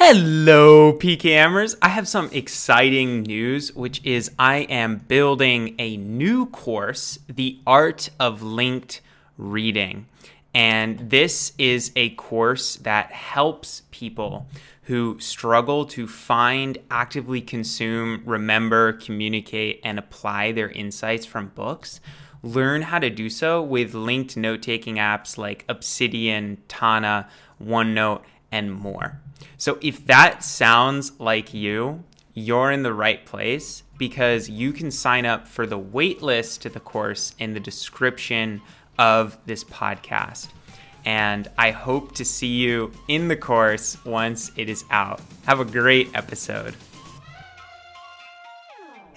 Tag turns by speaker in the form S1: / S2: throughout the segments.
S1: Hello, PKMers. I have some exciting news, which is I am building a new course, The Art of Linked Reading. And this is a course that helps people who struggle to find, actively consume, remember, communicate, and apply their insights from books learn how to do so with linked note taking apps like Obsidian, Tana, OneNote, and more. So if that sounds like you, you're in the right place because you can sign up for the waitlist to the course in the description of this podcast. And I hope to see you in the course once it is out. Have a great episode.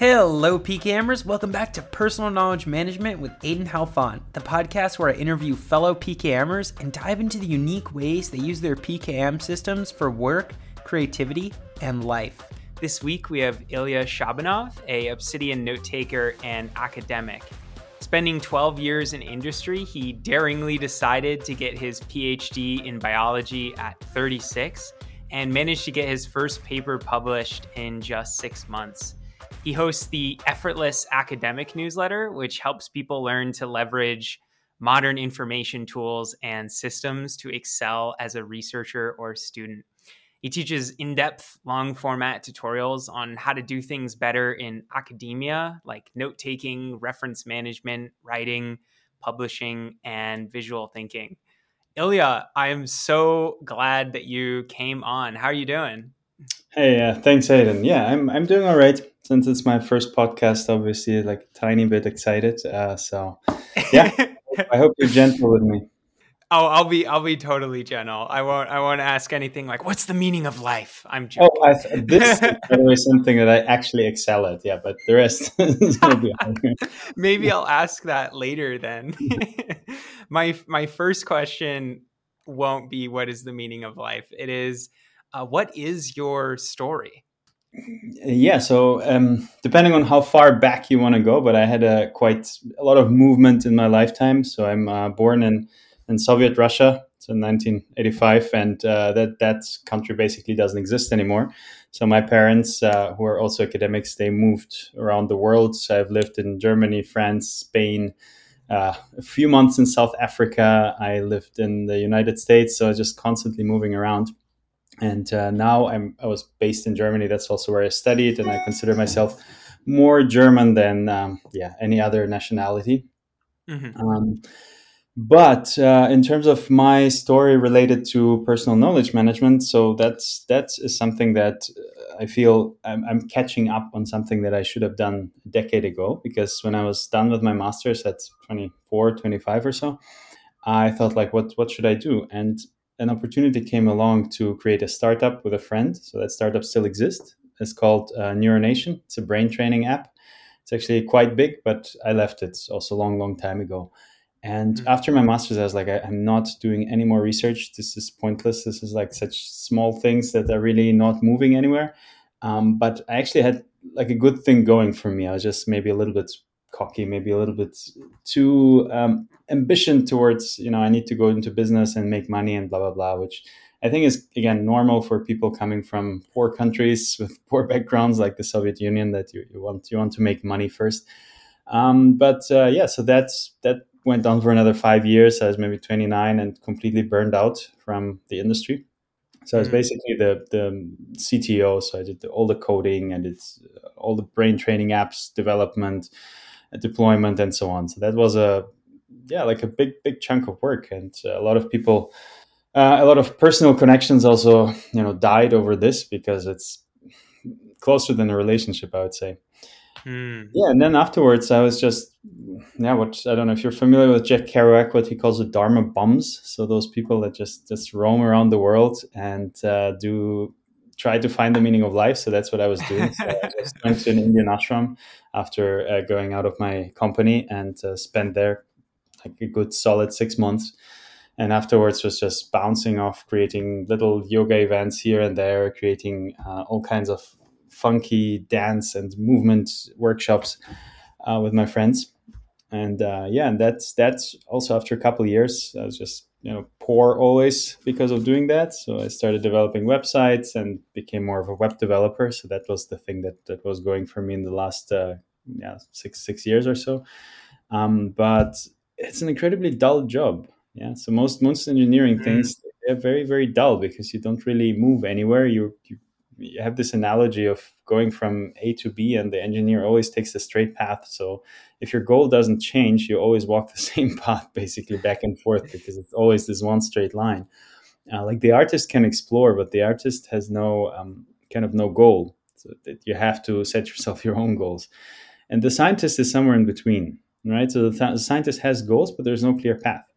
S1: Hello, PKMers. Welcome back to Personal Knowledge Management with Aidan Helfant, the podcast where I interview fellow PKMers and dive into the unique ways they use their PKM systems for work, creativity, and life. This week we have Ilya Shabanov, a Obsidian note taker and academic. Spending 12 years in industry, he daringly decided to get his PhD in biology at 36 and managed to get his first paper published in just six months. He hosts the Effortless Academic newsletter, which helps people learn to leverage modern information tools and systems to excel as a researcher or student. He teaches in depth, long format tutorials on how to do things better in academia, like note taking, reference management, writing, publishing, and visual thinking. Ilya, I am so glad that you came on. How are you doing?
S2: Hey, uh, thanks, Aidan. Yeah, I'm I'm doing all right. Since it's my first podcast, obviously, like a tiny bit excited. Uh, so, yeah, I hope you're gentle with me.
S1: Oh, I'll be I'll be totally gentle. I won't I won't ask anything like what's the meaning of life. I'm joking. Oh, I,
S2: this is something that I actually excel at. Yeah, but the rest is gonna be
S1: Maybe I'll ask that later. Then my my first question won't be what is the meaning of life. It is uh, what is your story?
S2: Yeah, so um, depending on how far back you want to go, but I had a quite a lot of movement in my lifetime. So I'm uh, born in in Soviet Russia, so 1985, and uh, that that country basically doesn't exist anymore. So my parents, uh, who are also academics, they moved around the world. So I've lived in Germany, France, Spain, uh, a few months in South Africa. I lived in the United States, so just constantly moving around and uh, now I'm I was based in Germany. That's also where I studied, and I consider myself more German than um, yeah any other nationality. Mm-hmm. Um, but uh, in terms of my story related to personal knowledge management, so that's that is something that I feel I'm, I'm, catching up on something that I should have done a decade ago. Because when I was done with my master's at 24, 25 or so, I thought like, what what should I do? And an opportunity came along to create a startup with a friend. So that startup still exists. It's called uh, Neuronation. It's a brain training app. It's actually quite big, but I left it also a long, long time ago. And mm-hmm. after my master's, I was like, I, am not doing any more research. This is pointless. This is like such small things that are really not moving anywhere. Um, but I actually had like a good thing going for me. I was just maybe a little bit cocky, maybe a little bit too um, ambition towards you know I need to go into business and make money and blah blah blah, which I think is again normal for people coming from poor countries with poor backgrounds like the Soviet Union that you, you want you want to make money first. Um, but uh, yeah, so that's that went on for another five years. I was maybe 29 and completely burned out from the industry. So I was mm. basically the the CTO. So I did all the coding and it's all the brain training apps development deployment and so on. So that was a yeah like a big big chunk of work, and uh, a lot of people, uh, a lot of personal connections also you know died over this because it's closer than a relationship, I would say. Hmm. Yeah, and then afterwards, I was just yeah. What I don't know if you're familiar with Jack Kerouac, what he calls the Dharma bums. So those people that just just roam around the world and uh, do try to find the meaning of life. So that's what I was doing. So I just went to an Indian ashram after uh, going out of my company and uh, spent there like a good solid six months. And afterwards was just bouncing off, creating little yoga events here and there, creating uh, all kinds of funky dance and movement workshops uh, with my friends. And uh, yeah, and that's that's also after a couple years, I was just you know poor always because of doing that. So I started developing websites and became more of a web developer. So that was the thing that that was going for me in the last uh, yeah six six years or so. Um, but it's an incredibly dull job. Yeah. So most most engineering mm. things they're very very dull because you don't really move anywhere. You you you have this analogy of going from A to B, and the engineer always takes the straight path. So if your goal doesn't change, you always walk the same path, basically back and forth, because it's always this one straight line. Uh, like the artist can explore, but the artist has no um, kind of no goal. So that you have to set yourself your own goals, and the scientist is somewhere in between, right? So the, th- the scientist has goals, but there's no clear path.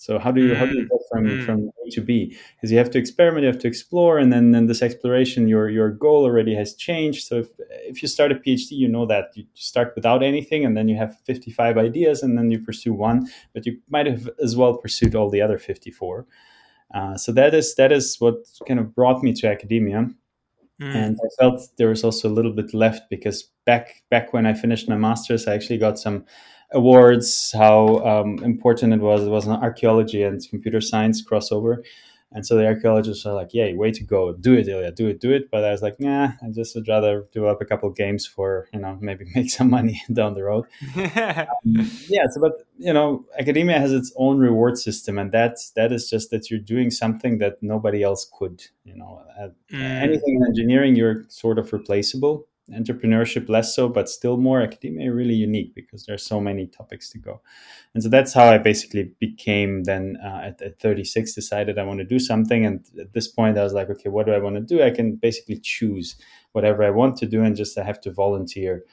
S2: So how do you how do you mm. get from mm. from A to B? Because you have to experiment, you have to explore, and then then this exploration, your your goal already has changed. So if if you start a PhD, you know that you start without anything, and then you have fifty five ideas, and then you pursue one, but you might have as well pursued all the other fifty four. Uh, so that is that is what kind of brought me to academia. Mm. And I felt there was also a little bit left because back back when I finished my master's, I actually got some awards, how um, important it was. It was an archaeology and computer science crossover. And so the archaeologists are like, "Yay, way to go! Do it, Ilya, do it, do it." But I was like, "Nah, I just would rather develop a couple games for you know maybe make some money down the road." um, yeah, so but you know, academia has its own reward system, and that's that is just that you're doing something that nobody else could. You know, mm. anything in engineering, you're sort of replaceable entrepreneurship less so but still more academia really unique because there's so many topics to go. And so that's how i basically became then uh, at, at 36 decided i want to do something. And at this point i was like okay what do i want to do? I can basically choose whatever i want to do and just i have to volunteer.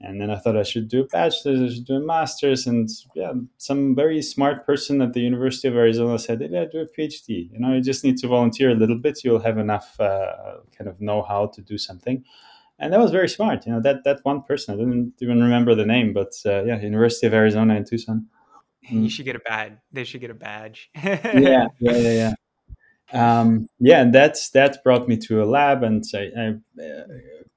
S2: And then i thought i should do a bachelor's i should do a master's. And yeah some very smart person at the university of arizona said yeah do a phd you know you just need to volunteer a little bit. You'll have enough uh, kind of know how to do something and that was very smart. You know that that one person I didn't even remember the name, but uh, yeah, University of Arizona in Tucson.
S1: Mm. You should get a badge. They should get a badge.
S2: yeah, yeah, yeah, yeah. Um, yeah, and that's that brought me to a lab, and I, I uh,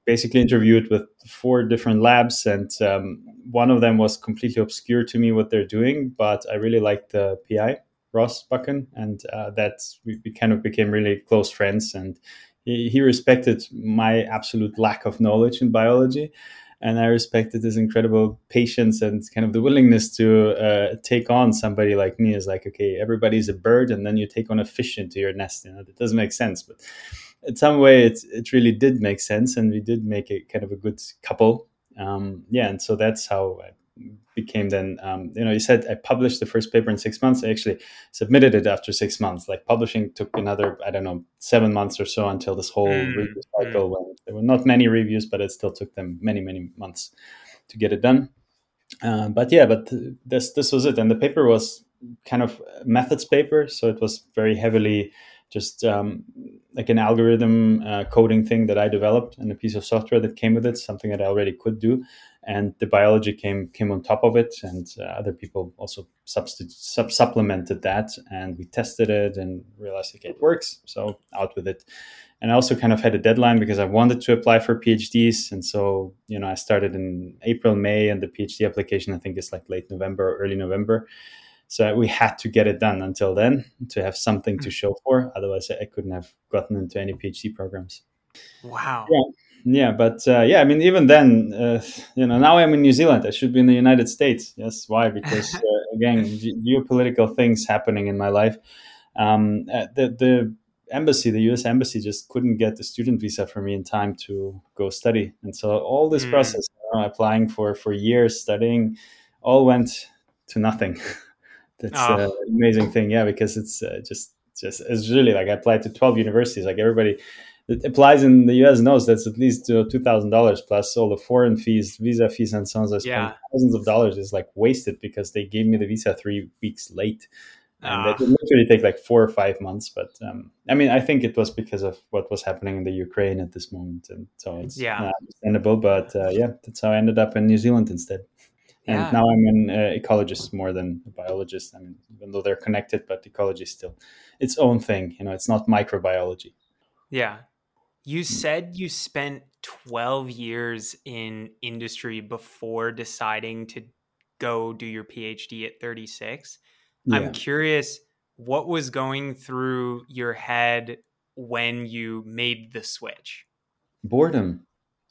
S2: basically interviewed with four different labs, and um, one of them was completely obscure to me what they're doing, but I really liked the PI Ross Buchan, and uh, that's we, we kind of became really close friends, and he, respected my absolute lack of knowledge in biology and I respected his incredible patience and kind of the willingness to uh, take on somebody like me. Is like, okay, everybody's a bird, and then you take on a fish into your nest. You know, that doesn't make sense, but in some way, it it really did make sense, and we did make a kind of a good couple. Um, yeah, and so that's how I became then um, you know you said i published the first paper in six months i actually submitted it after six months like publishing took another i don't know seven months or so until this whole mm. review cycle mm. went there were not many reviews but it still took them many many months to get it done uh, but yeah but this this was it and the paper was kind of methods paper so it was very heavily just um, like an algorithm uh, coding thing that I developed and a piece of software that came with it, something that I already could do. And the biology came came on top of it and uh, other people also sub- supplemented that and we tested it and realized okay it works so out with it. And i also kind of had a deadline because i wanted to apply for phds and so you know i started in april may and the phd application i think is like late november or early november so we had to get it done until then to have something to hmm. show for. Otherwise i couldn't have gotten into any phd programs.
S1: Wow.
S2: Yeah. Yeah but uh, yeah i mean even then uh, you know now i'm in new zealand. I should be in the united states. Yes why? Because uh, again ge- geopolitical things happening in my life. Um, uh, the, the embassy the us embassy just couldn't get the student visa for me in time to go study. And so all this mm. process you know, applying for for years studying all went to nothing that's oh. an amazing thing yeah because it's uh, just just it's really like i applied to 12 universities like everybody it applies in the US knows that's at least uh, two thousand dollars plus all the foreign fees, visa fees, and so on. So yeah. thousands of dollars is like wasted because they gave me the visa three weeks late, and it would literally take like four or five months. But um, I mean, I think it was because of what was happening in the Ukraine at this moment, and so it's yeah. understandable. But uh, yeah, that's how I ended up in New Zealand instead. And yeah. now I'm an uh, ecologist more than a biologist. I mean, even though they're connected, but ecology is still its own thing. You know, it's not microbiology.
S1: Yeah, you mm. said you spent 12 years in industry before deciding to go do your PhD at 36. Yeah. I'm curious what was going through your head when you made the switch?
S2: Boredom.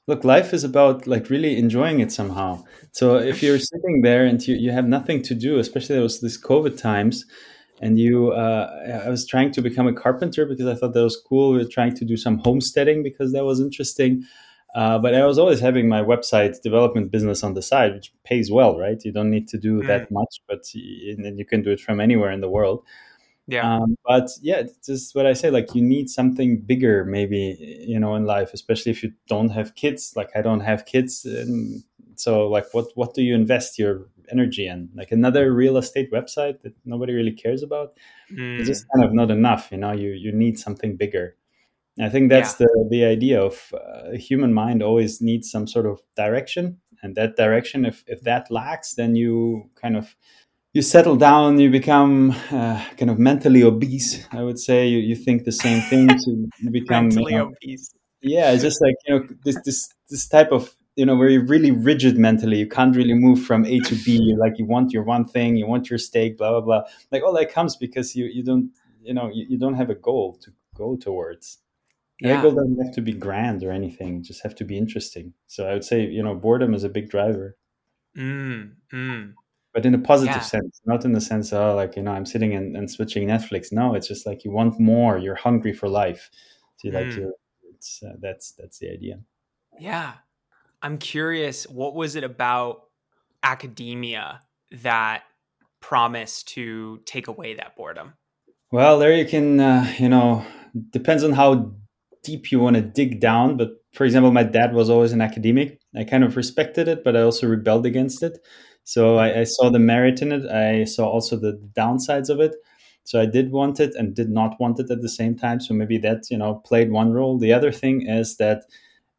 S2: Look, life is about like really enjoying it somehow. So if you're sitting there and you, you have nothing to do, especially those this COVID times, and you uh, i was trying to become a carpenter because i thought that was cool we were trying to do some homesteading because that was interesting uh, but i was always having my website development business on the side which pays well right you don't need to do mm. that much but and you can do it from anywhere in the world
S1: yeah. Um,
S2: but yeah just what i say like you need something bigger maybe you know in life especially if you don't have kids. Like i don't have kids And so like what what do you invest your energy in? Like another real estate website that nobody really cares about? Mm. it's just kind of not enough you know? You you need something bigger. I think that's yeah. the the idea of uh, human mind always needs some sort of direction. And that direction if if that lacks then you kind of you settle down you become uh, kind of mentally obese i would say. You, you think the same things you become
S1: mentally you know, obese.
S2: Yeah it's just like you know this this this type of you know where you're really rigid mentally. You can't really move from a to b. You're like you want your one thing you want your steak blah blah blah. Like all that comes because you you don't you know you, you don't have a goal to go towards. Yeah. that goal doesn't have to be grand or anything. Just have to be interesting. So i would say you know boredom is a big driver.
S1: Mm, mm.
S2: But in a positive yeah. sense not in the sense oh like you know i'm sitting and, and switching netflix no it's just like you want more you're hungry for life so you mm. like to it's uh, that's that's the idea
S1: yeah I'm curious, what was it about academia that promised to take away that boredom?
S2: Well, there you can, uh, you know, depends on how deep you want to dig down. But for example, my dad was always an academic. I kind of respected it, but I also rebelled against it. So I, I saw the merit in it. I saw also the downsides of it. So I did want it and did not want it at the same time. So maybe that, you know, played one role. The other thing is that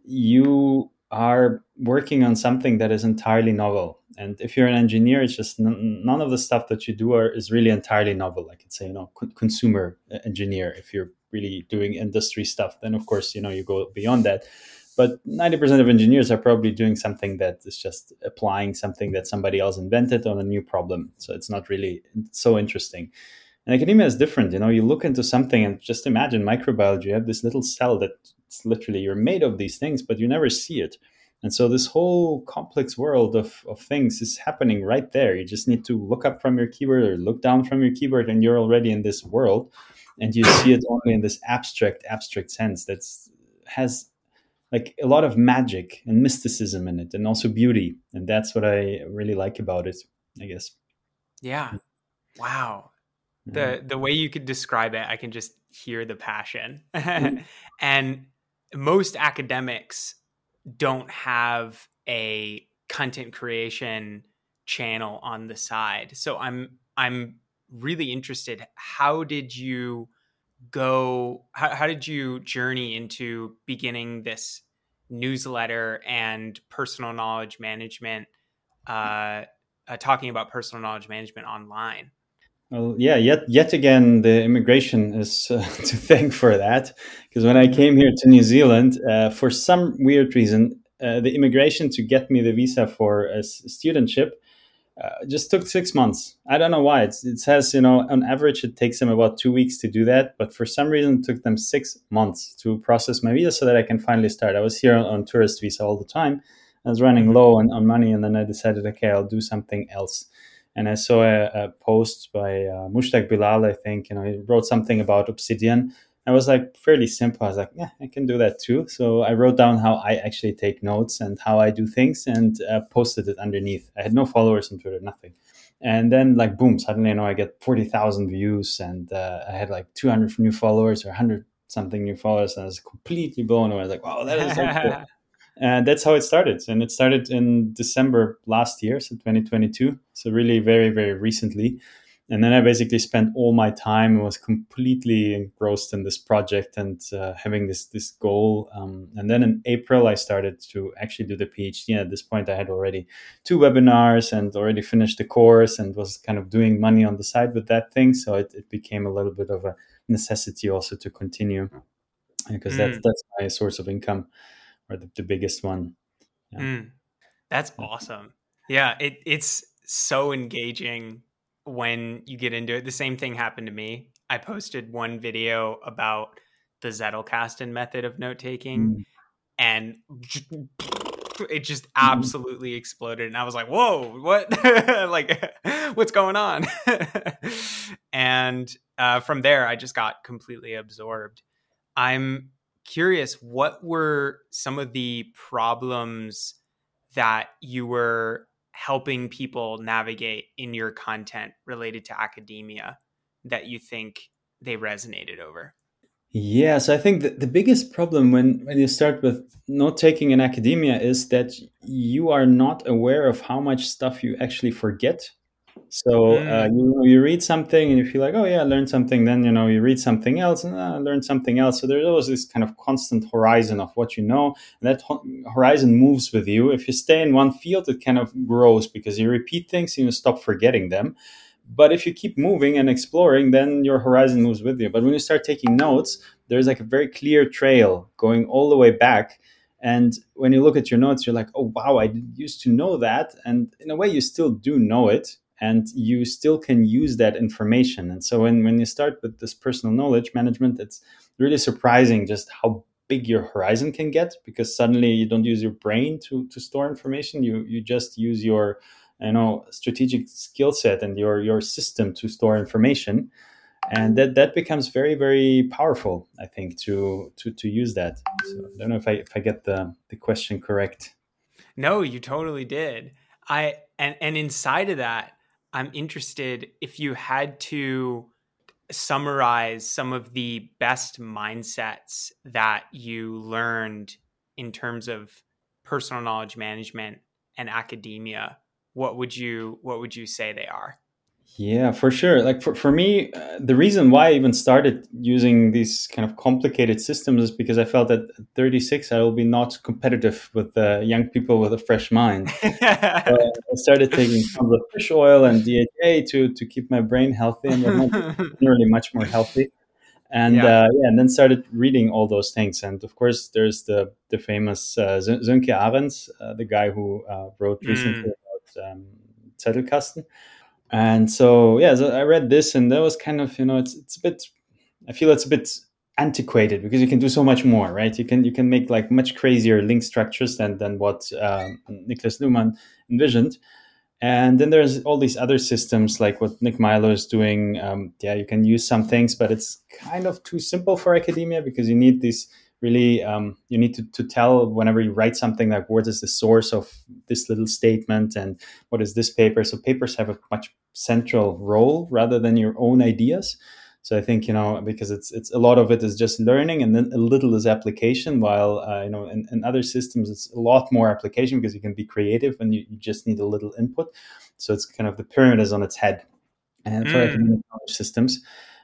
S2: you are working on something that is entirely novel. And if you're an engineer, it's just n- none of the stuff that you do are, is really entirely novel. I could say, you know, co- consumer uh, engineer. If you're really doing industry stuff, then of course, you know, you go beyond that. But 90% of engineers are probably doing something that is just applying something that somebody else invented on a new problem. So it's not really so interesting. And academia is different. You know, you look into something and just imagine microbiology. You have this little cell that literally you're made of these things, but you never see it. And so this whole complex world of, of things is happening right there. You just need to look up from your keyboard or look down from your keyboard, and you're already in this world. And you see it only in this abstract, abstract sense that has like a lot of magic and mysticism in it, and also beauty. And that's what I really like about it, I guess.
S1: Yeah. Wow. The the way you could describe it, I can just hear the passion. Mm-hmm. and most academics don't have a content creation channel on the side. So I'm I'm really interested how did you go how, how did you journey into beginning this newsletter and personal knowledge management uh, uh, talking about personal knowledge management online
S2: well, yeah, yet yet again, the immigration is uh, to thank for that. Because when I came here to New Zealand, uh, for some weird reason, uh, the immigration to get me the visa for a studentship uh, just took six months. I don't know why. It's, it says you know on average it takes them about two weeks to do that, but for some reason it took them six months to process my visa so that I can finally start. I was here on, on tourist visa all the time. I was running low on, on money, and then I decided, okay, I'll do something else and I saw a, a post by uh, Mushtaq Bilal, I think, you know, he wrote something about Obsidian. I was like fairly simple. I was like, yeah, I can do that too. So I wrote down how I actually take notes and how I do things and uh, posted it underneath. I had no followers on Twitter, nothing. And then like boom, suddenly you know I get forty thousand views and uh, I had like two hundred new followers or hundred something new followers, and I was completely blown away. I was like, wow, that is so cool. and that's how it started and it started in december last year so 2022 so really very very recently and then i basically spent all my time and was completely engrossed in this project and uh, having this this goal um, and then in april i started to actually do the phd and at this point i had already two webinars and already finished the course and was kind of doing money on the side with that thing so it, it became a little bit of a necessity also to continue because mm. that's that's my source of income or the, the biggest one.
S1: Yeah. Mm, that's awesome. Yeah, it, it's so engaging when you get into it. The same thing happened to me. I posted one video about the Zettelkasten method of note taking, mm. and it just mm-hmm. absolutely exploded. And I was like, "Whoa, what? like, what's going on?" and uh, from there, I just got completely absorbed. I'm curious, what were some of the problems that you were helping people navigate in your content related to academia that you think they resonated over?
S2: Yeah, so I think the biggest problem when, when you start with note taking in academia is that you are not aware of how much stuff you actually forget so uh, mm. you you read something and you feel like, oh yeah, I learned something. Then you know you read something else and uh, learn something else. So there's always this kind of constant horizon of what you know, and that ho- horizon moves with you. If you stay in one field, it kind of grows because you repeat things and you stop forgetting them. But if you keep moving and exploring, then your horizon moves with you. But when you start taking notes, there's like a very clear trail going all the way back. And when you look at your notes, you're like, oh, wow, I used to know that. And in a way, you still do know it and you still can use that information. And so when, when you start with this personal knowledge management, it's really surprising just how big your horizon can get because suddenly you don't use your brain to, to store information. You you just use your you know strategic skill set and your your system to store information. And that, that becomes very, very powerful, I think, to to, to use that. So I don't know if I if I get the, the question correct.
S1: No, you totally did. I and and inside of that, I'm interested if you had to summarize some of the best mindsets that you learned in terms of personal knowledge management and academia what would you what would you say they are
S2: yeah, for sure. Like for, for me, uh, the reason why I even started using these kind of complicated systems is because I felt that at 36 I will be not competitive with uh, young people with a fresh mind. so I started taking tons of the fish oil and DHA to to keep my brain healthy and generally much more healthy. And yeah. Uh, yeah. and then started reading all those things. And of course, there's the the famous uh, Sönke Ahrens, uh, the guy who uh, wrote recently mm. about um, Zettelkasten and so yeah so i read this and that was kind of you know it's it's a bit i feel it's a bit antiquated because you can do so much more right? You can you can make like much crazier link structures than than what um, niklas luhmann envisioned. And then there's all these other systems like what nick milo is doing. Um, yeah you can use some things but it's kind of too simple for academia because you need these really um, you need to, to tell whenever you write something like what is the source of this little statement and what is this paper? So papers have a much central role rather than your own ideas. So i think you know because it's it's a lot of it is just learning and then a little is application while uh, you know in, in, other systems it's a lot more application because you can be creative and you, you just need a little input. So it's kind of the pyramid is on its head. And for mm. systems.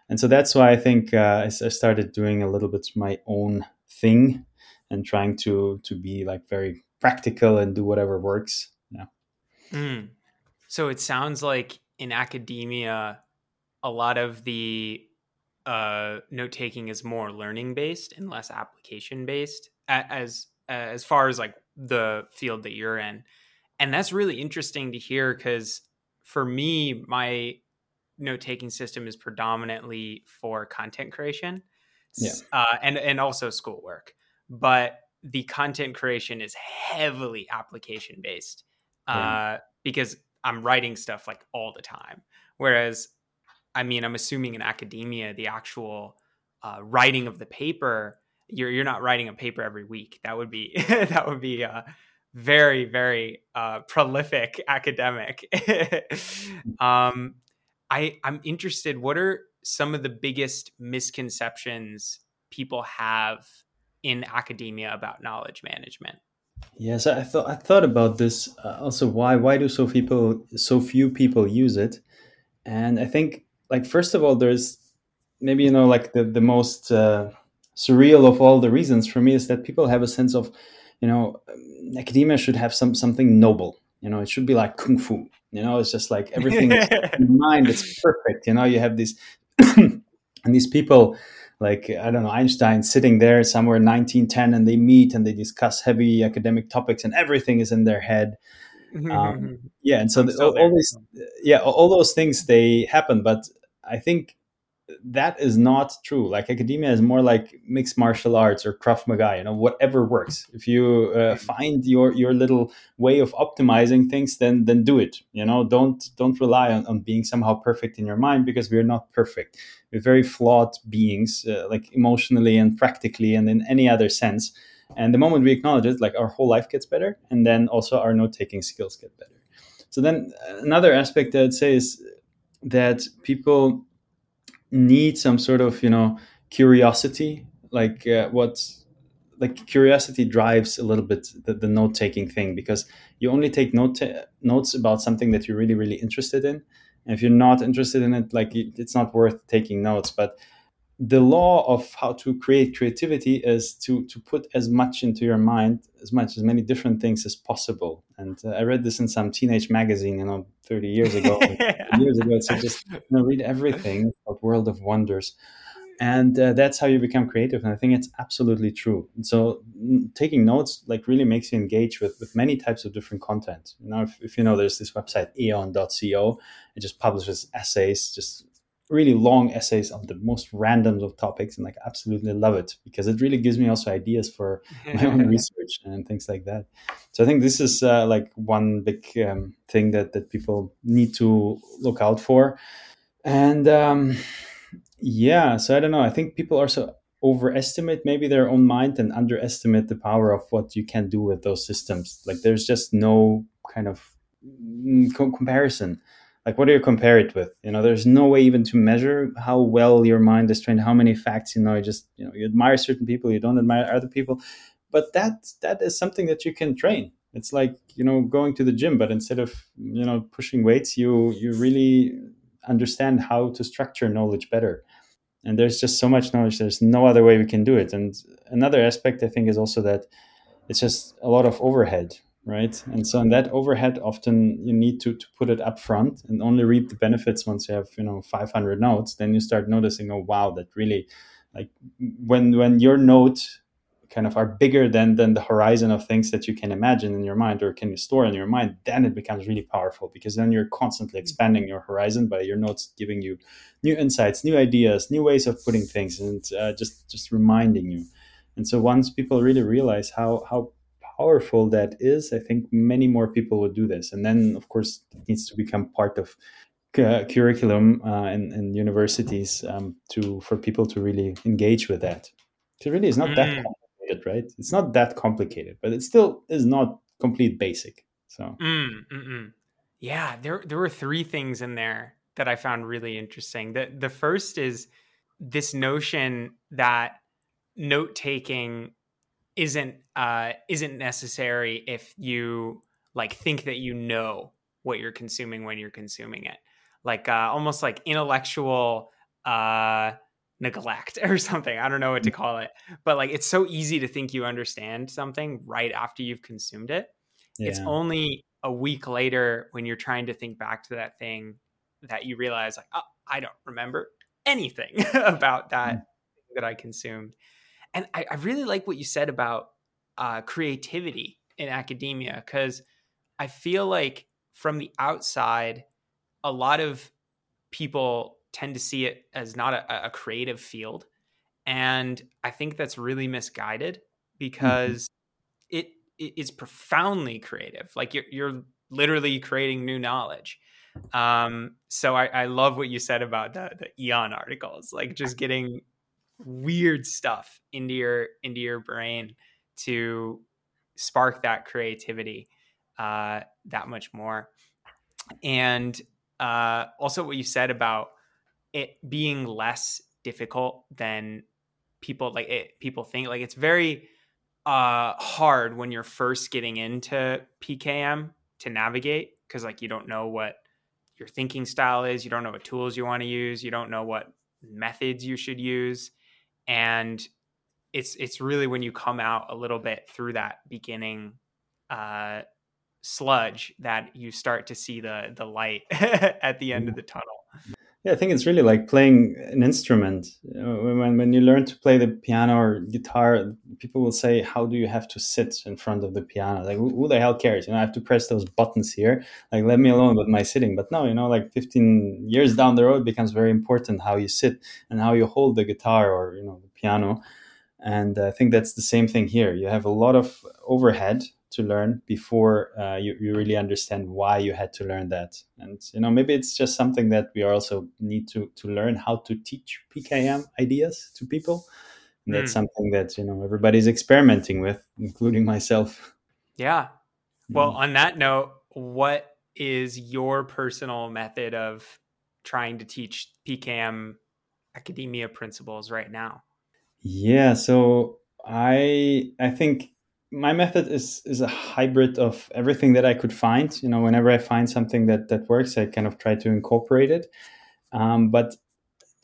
S2: And so that's why i think uh, I, I started doing a little bit my own thing and trying to to be like very practical and do whatever works yeah.
S1: Mm. so it sounds like in academia a lot of the uh, note taking is more learning based and less application based as as far as like the field that you're in. And that's really interesting to hear because for me my note taking system is predominantly for content creation
S2: yeah. uh,
S1: and and also schoolwork. But the content creation is heavily application based uh, because I'm writing stuff like all the time. Whereas, I mean, I'm assuming in academia, the actual uh, writing of the paper, you're you're not writing a paper every week. That would be that would be a very very uh, prolific academic. um, I I'm interested. What are some of the biggest misconceptions people have in academia about knowledge management?
S2: Yes, I thought I thought about this uh, also. Why why do so people so few people use it? And I think like first of all, there's maybe you know like the the most uh, surreal of all the reasons for me is that people have a sense of you know academia should have some something noble. You know, it should be like kung fu. You know, it's just like everything in mind. It's perfect. You know, you have these and these people like i don't know einstein sitting there somewhere in 1910 and they meet and they discuss heavy academic topics and everything is in their head um, yeah and so the, all, all, these yeah all those things they happen but i think that is not true. Like academia is more like mixed martial arts or krav maga you know whatever works. If you uh, mm-hmm. find your your little way of optimizing things then then do it you know? Don't don't rely on, on being somehow perfect in your mind because we're not perfect. We're very flawed beings uh, like emotionally and practically and in any other sense. And the moment we acknowledge it, like our whole life gets better, and then also our note taking skills get better. So then another aspect I'd say is that people need some sort of you know curiosity, like uh, what like curiosity drives a little bit the, the note taking thing because you only take note ta- notes about something that you're really really interested in. And if you're not interested in it, like it's not worth taking notes. But the law of how to create creativity is to to put as much into your mind as much as many different things as possible and uh, i read this in some teenage magazine you know 30 years ago years ago so just you know, read everything about world of wonders. And uh, that's how you become creative and i think it's absolutely true. And so taking notes like really makes you engage with with many types of different content. You know if, if you know there's this website aeon.co it just publishes essays just really long essays on the most random of topics and like absolutely love it because it really gives me also ideas for my own research and things like that. So i think this is uh, like one big um, thing that that people need to look out for. And um, yeah so i don't know. I think people also overestimate maybe their own mind and underestimate the power of what you can do with those systems. Like there's just no kind of mm, comparison like what do you compare it with? You know there's no way even to measure how well your mind is trained how many facts you know you just you know you admire certain people you don't admire other people. But that that is something that you can train. It's like you know going to the gym but instead of you know pushing weights you you really understand how to structure knowledge better. And there's just so much knowledge there's no other way we can do it. And another aspect i think is also that it's just a lot of overhead right? And so in that overhead, often you need to, to put it up front and only reap the benefits once you have, you know, 500 notes. Then you start noticing, oh, wow, that really, like when when your note kind of are bigger than than the horizon of things that you can imagine in your mind or can you store in your mind then it becomes really powerful because then you're constantly expanding your horizon by your notes giving you new insights new ideas new ways of putting things and uh, just just reminding you and so once people really realize how how powerful that is, I think many more people would do this. And then, of course, it needs to become part of cu- curriculum uh, in, in, universities um, to for people to really engage with that. It really is not mm. that complicated, right? It's not that complicated, but it still is not complete basic. So,
S1: mm, yeah, there there were three things in there that I found really interesting. The the first is this notion that note taking isn't uh, isn't necessary if you like think that you know what you're consuming when you're consuming it like uh, almost like intellectual uh, neglect or something i don't know what to mm-hmm. call it but like it's so easy to think you understand something right after you've consumed it yeah. it's only a week later when you're trying to think back to that thing that you realize like oh, i don't remember anything about that mm. that i consumed and I, I really like what you said about uh, creativity in academia because I feel like from the outside, a lot of people tend to see it as not a, a creative field. And I think that's really misguided mm-hmm. because mm-hmm. it, it is profoundly creative. Like you're, you're literally creating new knowledge. Um, so I, I love what you said about the, the Aeon articles, like just getting weird stuff into your into your brain to spark that creativity uh, that much more. And uh, also, what you said about it being less difficult than people like it, people think. Like it's very uh, hard when you're first getting into PKM to navigate because like you don't know what your thinking style is, you don't know what tools you want to use, you don't know what methods you should use and it's it's really when you come out a little bit through that beginning uh, sludge that you start to see the the light at the end of the tunnel.
S2: Yeah, I think it's really like playing an instrument. When, when you learn to play the piano or guitar, people will say, How do you have to sit in front of the piano? Like, who, the hell cares? You know, I have to press those buttons here. Like, let me alone with my sitting. But no, you know, like 15 years down the road, becomes very important how you sit and how you hold the guitar or, you know, the piano. And I think that's the same thing here. You have a lot of overhead to learn before uh, you, you really understand why you had to learn that. And you know maybe it's just something that we also need to to learn how to teach pkm ideas to people. And that's mm. something that you know everybody's experimenting with including myself.
S1: Yeah. Well mm. on that note what is your personal method of trying to teach pkm academia principles right now?
S2: Yeah so i i think my method is is a hybrid of everything that I could find. You know, whenever I find something that that works, I kind of try to incorporate it. Um, but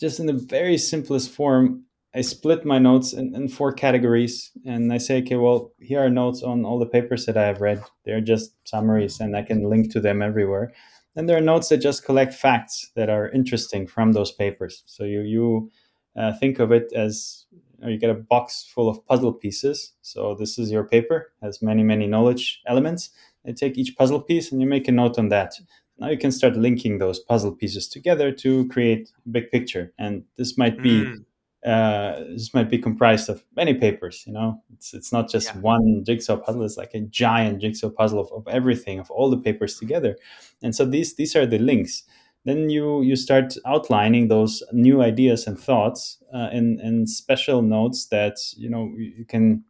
S2: just in the very simplest form, I split my notes in, in, four categories, and I say, okay, well, here are notes on all the papers that I have read. They're just summaries, and I can link to them everywhere. And there are notes that just collect facts that are interesting from those papers. So you you uh, think of it as you get a box full of puzzle pieces. So this is your paper, has many, many knowledge elements. You take each puzzle piece and you make a note on that. Now you can start linking those puzzle pieces together to create a big picture. And this might be mm. uh, this might be comprised of many papers. You know, it's it's not just yeah. one jigsaw puzzle. It's like a giant jigsaw puzzle of, of everything, of all the papers together. And so these these are the links then you you start outlining those new ideas and thoughts uh, in in special notes that you know you can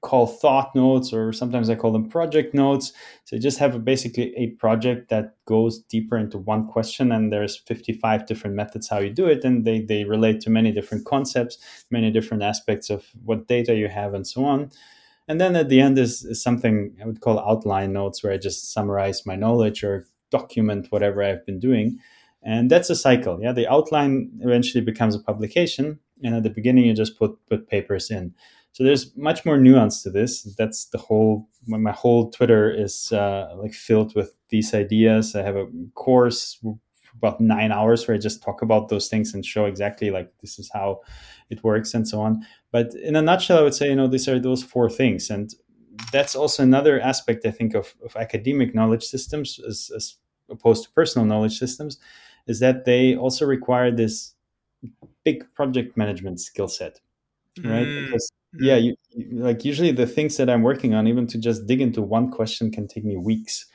S2: call thought notes or sometimes i call them project notes. So you just have a, basically a project that goes deeper into one question and there's 55 different methods how you do it and they, they relate to many different concepts many different aspects of what data you have and so on. And then at the end is, is something i would call outline notes where i just summarize my knowledge or document whatever I've been doing. And that's a cycle. Yeah, the outline eventually becomes a publication, and at the beginning you just put put papers in. So there's much more nuance to this. That's the whole. My whole Twitter is uh, like filled with these ideas. I have a course about nine hours where I just talk about those things and show exactly like this is how it works and so on. But in a nutshell, I would say you know these are those four things, and that's also another aspect I think of, of academic knowledge systems as, as opposed to personal knowledge systems is that they also require this big project management skill set right mm. because yeah you, like usually the things that i'm working on even to just dig into one question can take me weeks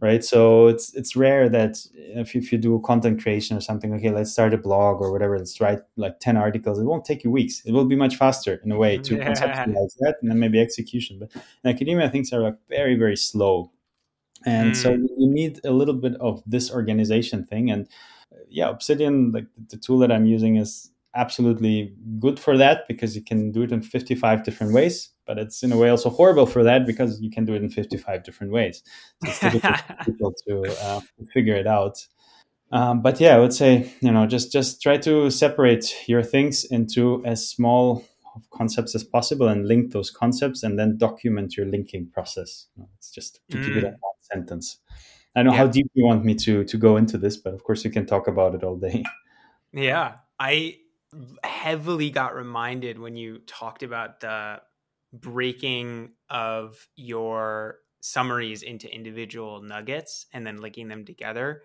S2: right? So it's it's rare that if you, if you do content creation or something okay let's start a blog or whatever let's write like 10 articles. It won't take you weeks. It will be much faster in a way to yeah. conceptualize that and then maybe execution. But in academia things are like very very slow. And mm. so you need a little bit of this organization thing. And yeah obsidian like the tool that i'm using is absolutely good for that because you can do it in 55 different ways but it's in a way also horrible for that because you can do it in 55 different ways so it's difficult for people to uh, figure it out um, but yeah i would say you know just just try to separate your things into as small concepts as possible and link those concepts and then document your linking process it's just to mm. keep it in one sentence I know yeah. how deep you want me to to go into this, but of course you can talk about it all day.
S1: Yeah, I heavily got reminded when you talked about the breaking of your summaries into individual nuggets and then linking them together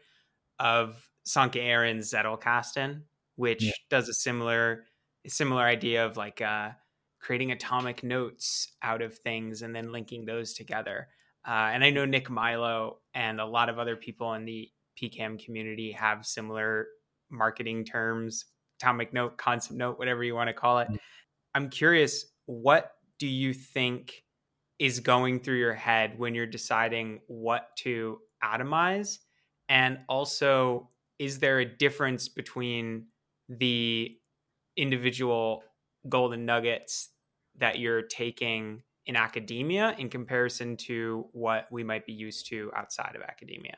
S1: of Sönke Ahrens' Zettelkasten, which yeah. does a similar similar idea of like uh, creating atomic notes out of things and then linking those together. Uh, and I know Nick Milo and a lot of other people in the PKM community have similar marketing terms, atomic note, concept note, whatever you want to call it. Mm-hmm. I'm curious, what do you think is going through your head when you're deciding what to atomize? And also, is there a difference between the individual golden nuggets that you're taking in academia in comparison to what we might be used to outside of academia?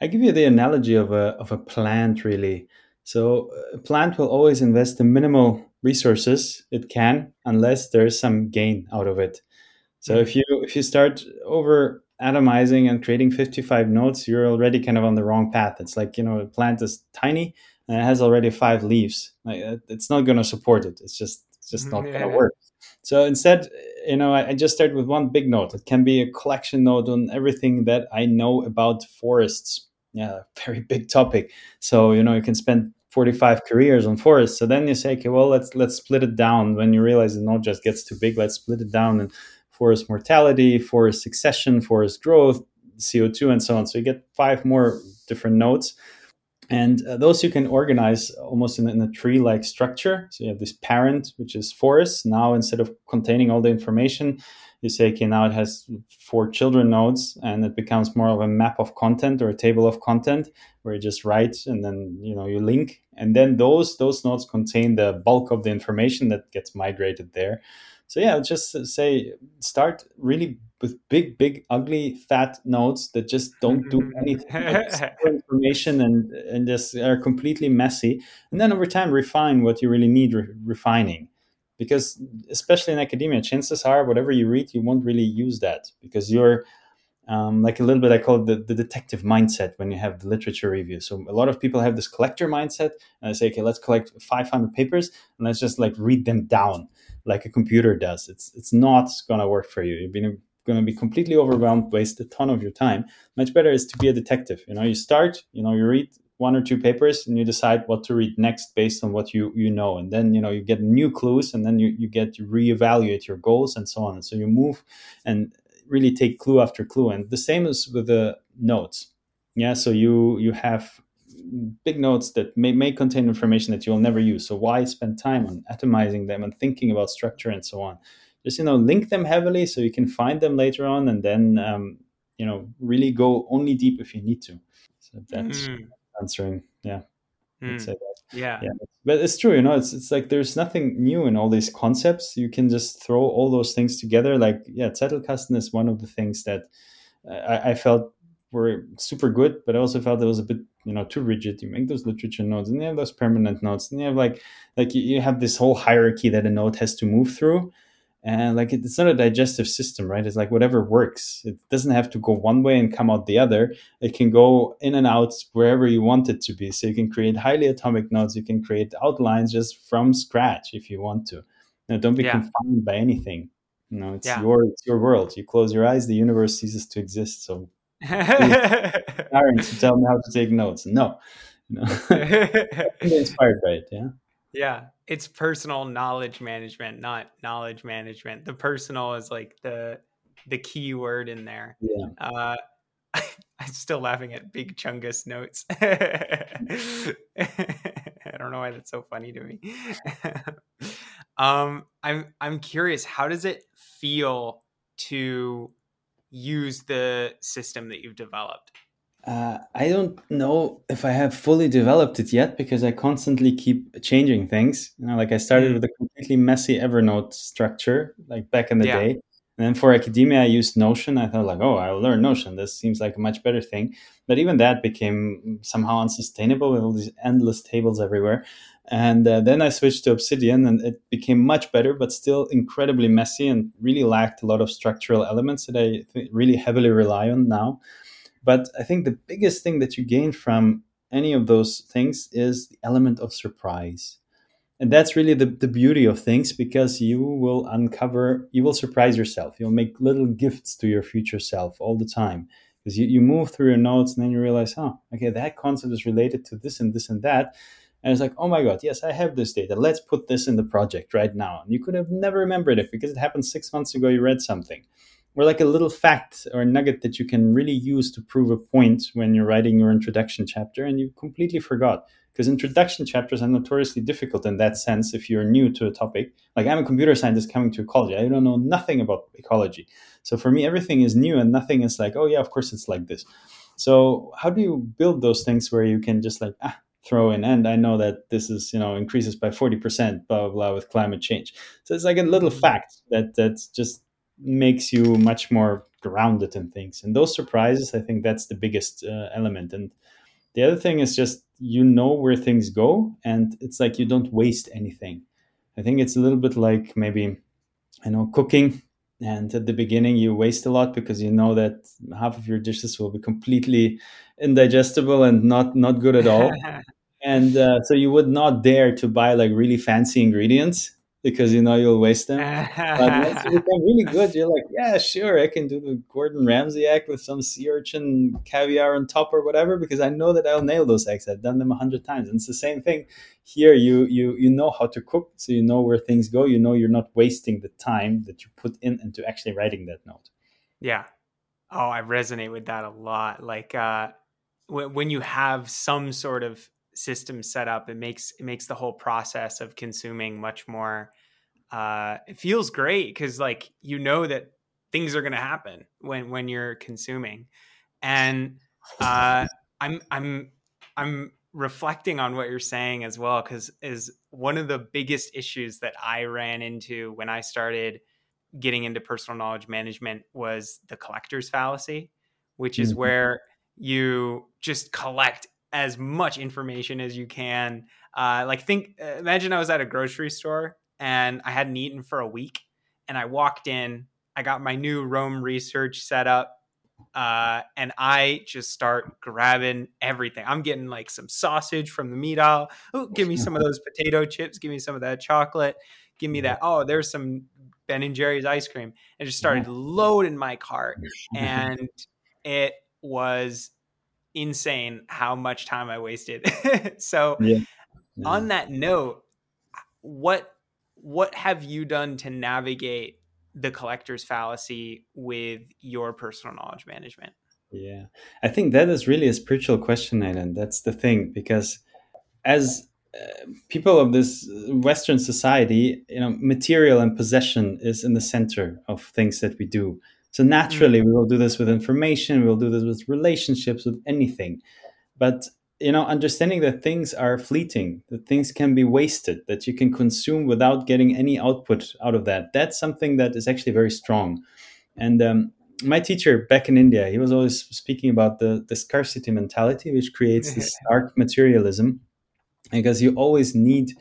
S2: I give you the analogy of a of a plant really. So a plant will always invest the minimal resources it can unless there is some gain out of it. So mm-hmm. if you if you start over atomizing and creating 55 nodes, you're already kind of on the wrong path. It's like, you know, a plant is tiny and it has already five leaves. Like it's not going to support it. It's just it's just not yeah. going to work. So instead, you know, I, I just start with one big note. It can be a collection note on everything that I know about forests. Yeah, very big topic. So you know, you can spend 45 careers on forests. So then you say, okay, well, let's let's split it down. When you realize it not just gets too big, let's split it down and forest mortality, forest succession, forest growth, CO2, and so on. So you get five more different nodes. And uh, those you can organize almost in, in a tree like structure. So you have this parent, which is forest. Now, instead of containing all the information, you say, okay, now it has four children nodes and it becomes more of a map of content or a table of content where you just write and then, you know, you link. And then those, those nodes contain the bulk of the information that gets migrated there. So yeah, just say, start really with big, big, ugly, fat nodes that just don't do anything, information and and just are completely messy. And then over time, refine what you really need re- refining, because especially in academia, chances are whatever you read, you won't really use that because you're um, like a little bit. I call it the, the detective mindset when you have the literature review. So a lot of people have this collector mindset, and I say, okay, let's collect 500 papers and let's just like read them down like a computer does. It's it's not gonna work for you. you're to be completely overwhelmed, waste a ton of your time. Much better is to be a detective. You know, you start, you know, you read one or two papers and you decide what to read next based on what you you know. And then you know you get new clues and then you, you get to reevaluate your goals and so on. And so you move and really take clue after clue. And the same is with the notes. Yeah so you you have big notes that may, may contain information that you'll never use. So why spend time on atomizing them and thinking about structure and so on? Just you know link them heavily so you can find them later on and then um, you know really go only deep if you need to. So that's mm. Answering. Yeah
S1: mm. yeah.
S2: Yeah but it's true you know it's, it's like there's nothing new in all these concepts. You can just throw all those things together. Like yeah Zettelkasten is one of the things that I, I felt were super good, but I also felt it was a bit, you know, too rigid. You make those literature notes and you have those permanent notes and you have like, like you, you have this whole hierarchy that a note has to move through, and like it's not a digestive system right? It's like whatever works. It doesn't have to go one way and come out the other. It can go in and out wherever you want it to be. So you can create highly atomic nodes. You can create outlines just from scratch if you want to. Now don't be yeah. confined by anything. You know it's yeah. your it's your world. You close your eyes the universe ceases to exist. So parents to tell me how to take notes. No. No. Inspired by it yeah
S1: yeah it's personal knowledge management, not knowledge management. The personal is like the the key word in there.
S2: Yeah.
S1: Uh, I'm still laughing at Big Chungus notes. I don't know why that's so funny to me. um, I'm I'm curious. How does it feel to use the system that you've developed?
S2: Uh, I don't know if I have fully developed it yet because I constantly keep changing things. You know, like I started mm. with a completely messy Evernote structure, like back in the yeah. day. And then for academia, I used Notion. I thought like, oh, I'll learn Notion. This seems like a much better thing. But even that became somehow unsustainable with all these endless tables everywhere. And uh, then I switched to Obsidian, and it became much better, but still incredibly messy and really lacked a lot of structural elements that I th- really heavily rely on now. But I think the biggest thing that you gain from any of those things is the element of surprise. And that's really the, the beauty of things because you will uncover, you will surprise yourself. You'll make little gifts to your future self all the time. Because you, you move through your notes and then you realize, oh, okay, that concept is related to this and this and that. And it's like, oh my God, yes, I have this data. Let's put this in the project right now. And you could have never remembered it because it happened six months ago. You read something or like a little fact or nugget that you can really use to prove a point when you're writing your introduction chapter and you completely forgot. Because introduction chapters are notoriously difficult in that sense if you're new to a topic. Like i'm a computer scientist coming to ecology i don't know nothing about ecology. So for me everything is new and nothing is like oh yeah of course it's like this. So how do you build those things where you can just like ah throw in and i know that this is you know increases by 40% blah blah blah with climate change. So it's like a little mm-hmm. fact that that's just makes you much more grounded in things. And those surprises, I think that's the biggest uh, element. And the other thing is just you know where things go, and it's like you don't waste anything. I think it's a little bit like maybe, I know, cooking. And at the beginning, you waste a lot because you know that half of your dishes will be completely indigestible and not not good at all. and uh, so you would not dare to buy like really fancy ingredients because you know you'll waste them. but once you become really good, you're like, yeah, sure, I can do the Gordon Ramsay act with some sea urchin caviar on top or whatever because I know that I'll nail those eggs. I've done them a hundred times, and it's the same thing here. You you you know how to cook, so you know where things go. You know you're not wasting the time that you put in into actually writing that note.
S1: Yeah. Oh, I resonate with that a lot. Like uh, when you have some sort of system set up it makes it makes the whole process of consuming much more uh it feels great because like you know that things are going to happen when when you're consuming and uh i'm i'm i'm reflecting on what you're saying as well because is one of the biggest issues that i ran into when i started getting into personal knowledge management was the collector's fallacy which is mm-hmm. where you just collect as much information as you can. Uh, like think, uh, imagine I was at a grocery store and I hadn't eaten for a week, and I walked in. I got my new Roam Research set up, uh, and I just start grabbing everything. I'm getting like some sausage from the meat aisle. Oh, give me some of those potato chips. Give me some of that chocolate. Give me that. Oh, there's some Ben and Jerry's ice cream. And just started loading my cart, and it was insane how much time I wasted. so yeah. Yeah. on that note, what what have you done to navigate the collector's fallacy with your personal knowledge management?
S2: Yeah. I think that is really a spiritual question, Aidan. That's the thing because as uh, people of this western society you know material and possession is in the center of things that we do so naturally, we will do this with information, we'll do this with relationships, with anything. But you know, understanding that things are fleeting, that things can be wasted, that you can consume without getting any output out of that. That's something that is actually very strong. And um, my teacher back in India, he was always speaking about the, the scarcity mentality, which creates this dark materialism, because you always need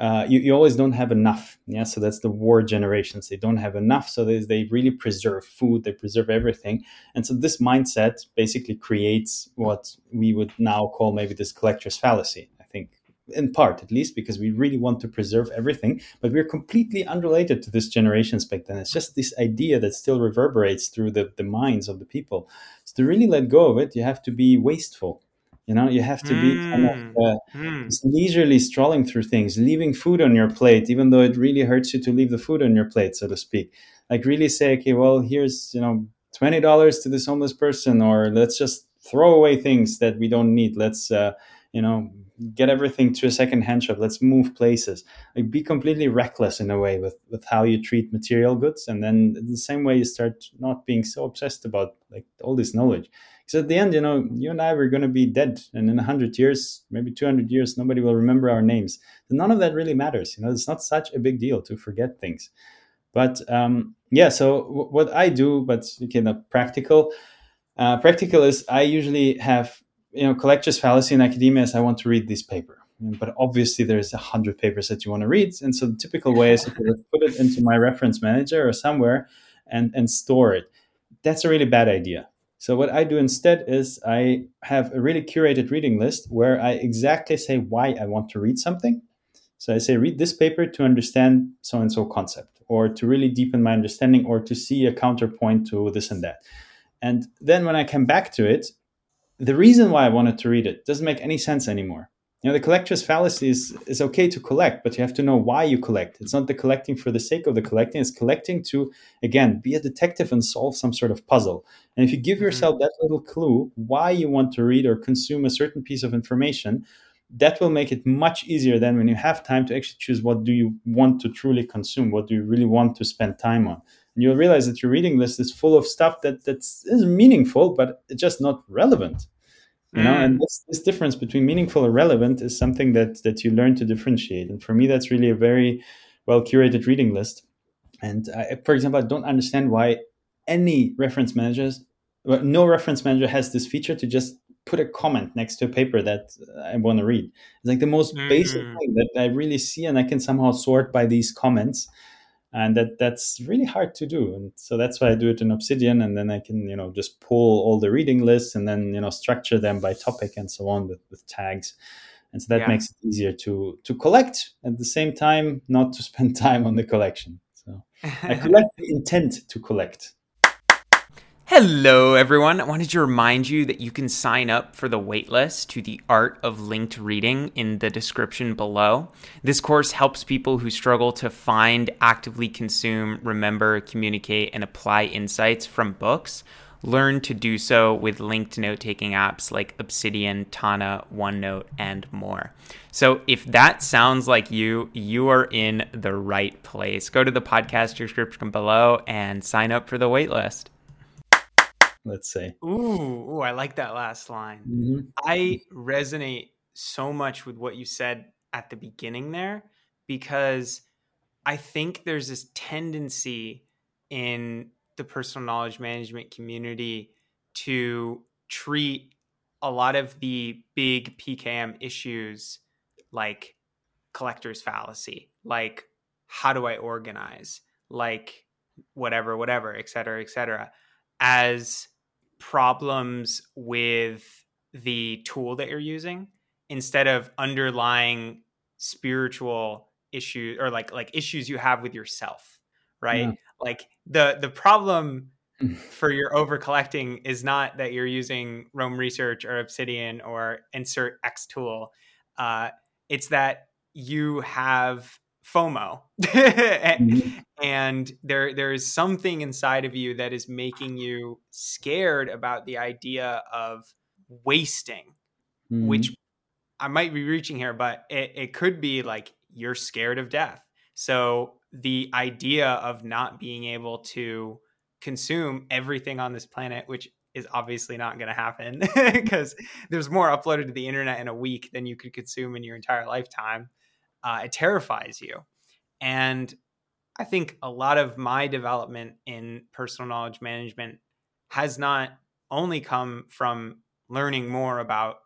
S2: uh, you, you always don't have enough. Yeah, so that's the war generations. They don't have enough, so they, they really preserve food, they preserve everything, and so this mindset basically creates what we would now call maybe this collector's fallacy. I think, in part at least, because we really want to preserve everything, but we're completely unrelated to this generations back then. It's just this idea that still reverberates through the, the minds of the people. So to really let go of it, you have to be wasteful you know, you have to be kind of mm, uh, mm. leisurely strolling through things, leaving food on your plate, even though it really hurts you to leave the food on your plate, so to speak. Like really say, okay, well, here's you know twenty dollars to this homeless person, or let's just throw away things that we don't need. Let's uh, you know get everything to a second hand shop. Let's move places. Like be completely reckless in a way with with how you treat material goods, and then the same way you start not being so obsessed about like all this knowledge because at the end, you know, you and I were going to be dead, and in hundred years, maybe two hundred years, nobody will remember our names. none of that really matters. You know, it's not such a big deal to forget things. But um, yeah, so w- what I do, but okay, not practical. Uh, practical is I usually have you know collector's fallacy in academia is I want to read this paper but obviously there's a hundred papers that you want to read and so the typical way is to put it into my reference manager or somewhere and and store it that's a really bad idea so what I do instead is I have a really curated reading list where I exactly say why I want to read something. So I say read this paper to understand so and so concept or to really deepen my understanding or to see a counterpoint to this and that. And then when I come back to it, the reason why I wanted to read it doesn't make any sense anymore you know the collector's fallacy is, is okay to collect but you have to know why you collect. It's not the collecting for the sake of the collecting it's collecting to again be a detective and solve some sort of puzzle. And if you give mm-hmm. yourself that little clue why you want to read or consume a certain piece of information that will make it much easier than when you have time to actually choose what do you want to truly consume what do you really want to spend time on. And you'll realize that your reading list is full of stuff that that's is meaningful but it's just not relevant you know and mm. this, this difference between meaningful and relevant is something that that you learn to differentiate and for me that's really a very well curated reading list and I, for example i don't understand why any reference managers well, no reference manager has this feature to just put a comment next to a paper that i want to read it's like the most mm-hmm. basic mm. thing that i really see and i can somehow sort by these comments and that that's really hard to do and so that's why i do it in obsidian and then i can you know just pull all the reading lists and then you know structure them by topic and so on with, with tags and so that
S1: Yeah.
S2: makes it easier to to collect at the same time, not to spend time on the collection. So I collect the intent to collect.
S1: Hello, everyone. I wanted to remind you that you can sign up for the waitlist to the Art of Linked Reading in the description below. This course helps people who struggle to find, actively consume, remember, communicate, and apply insights from books. Learn to do so with linked note taking apps like Obsidian, Tana, OneNote, and more. So, if that sounds like you, you are in the right place. Go to the podcast description below and sign up for the waitlist.
S2: Let's say.
S1: Ooh, ooh, I like that last line.
S2: Mhm.
S1: I resonate so much with what you said at the beginning there because I think there's this tendency in the personal knowledge management community to treat a lot of the big PKM issues like collector's fallacy, like how do I organize, like whatever, whatever, et cetera, et cetera, as problems with the tool that you're using instead of underlying spiritual issues or like like issues you have with yourself right
S2: Yeah.
S1: like the the problem
S2: Mm.
S1: for your over collecting is not that you're using Roam Research or Obsidian or insert X tool. Uh, it's that you have FOMO, and,
S2: Mhm.
S1: and there there is something inside of you that is making you scared about the idea of wasting
S2: Mhm.
S1: which I might be reaching here, but it, it could be like you're scared of death. So the idea of not being able to consume everything on this planet, which is obviously not going to happen because there's more uploaded to the internet in a week than you could consume in your entire lifetime, uh, it terrifies you. And I think a lot of my development in personal knowledge management has not only come from learning more about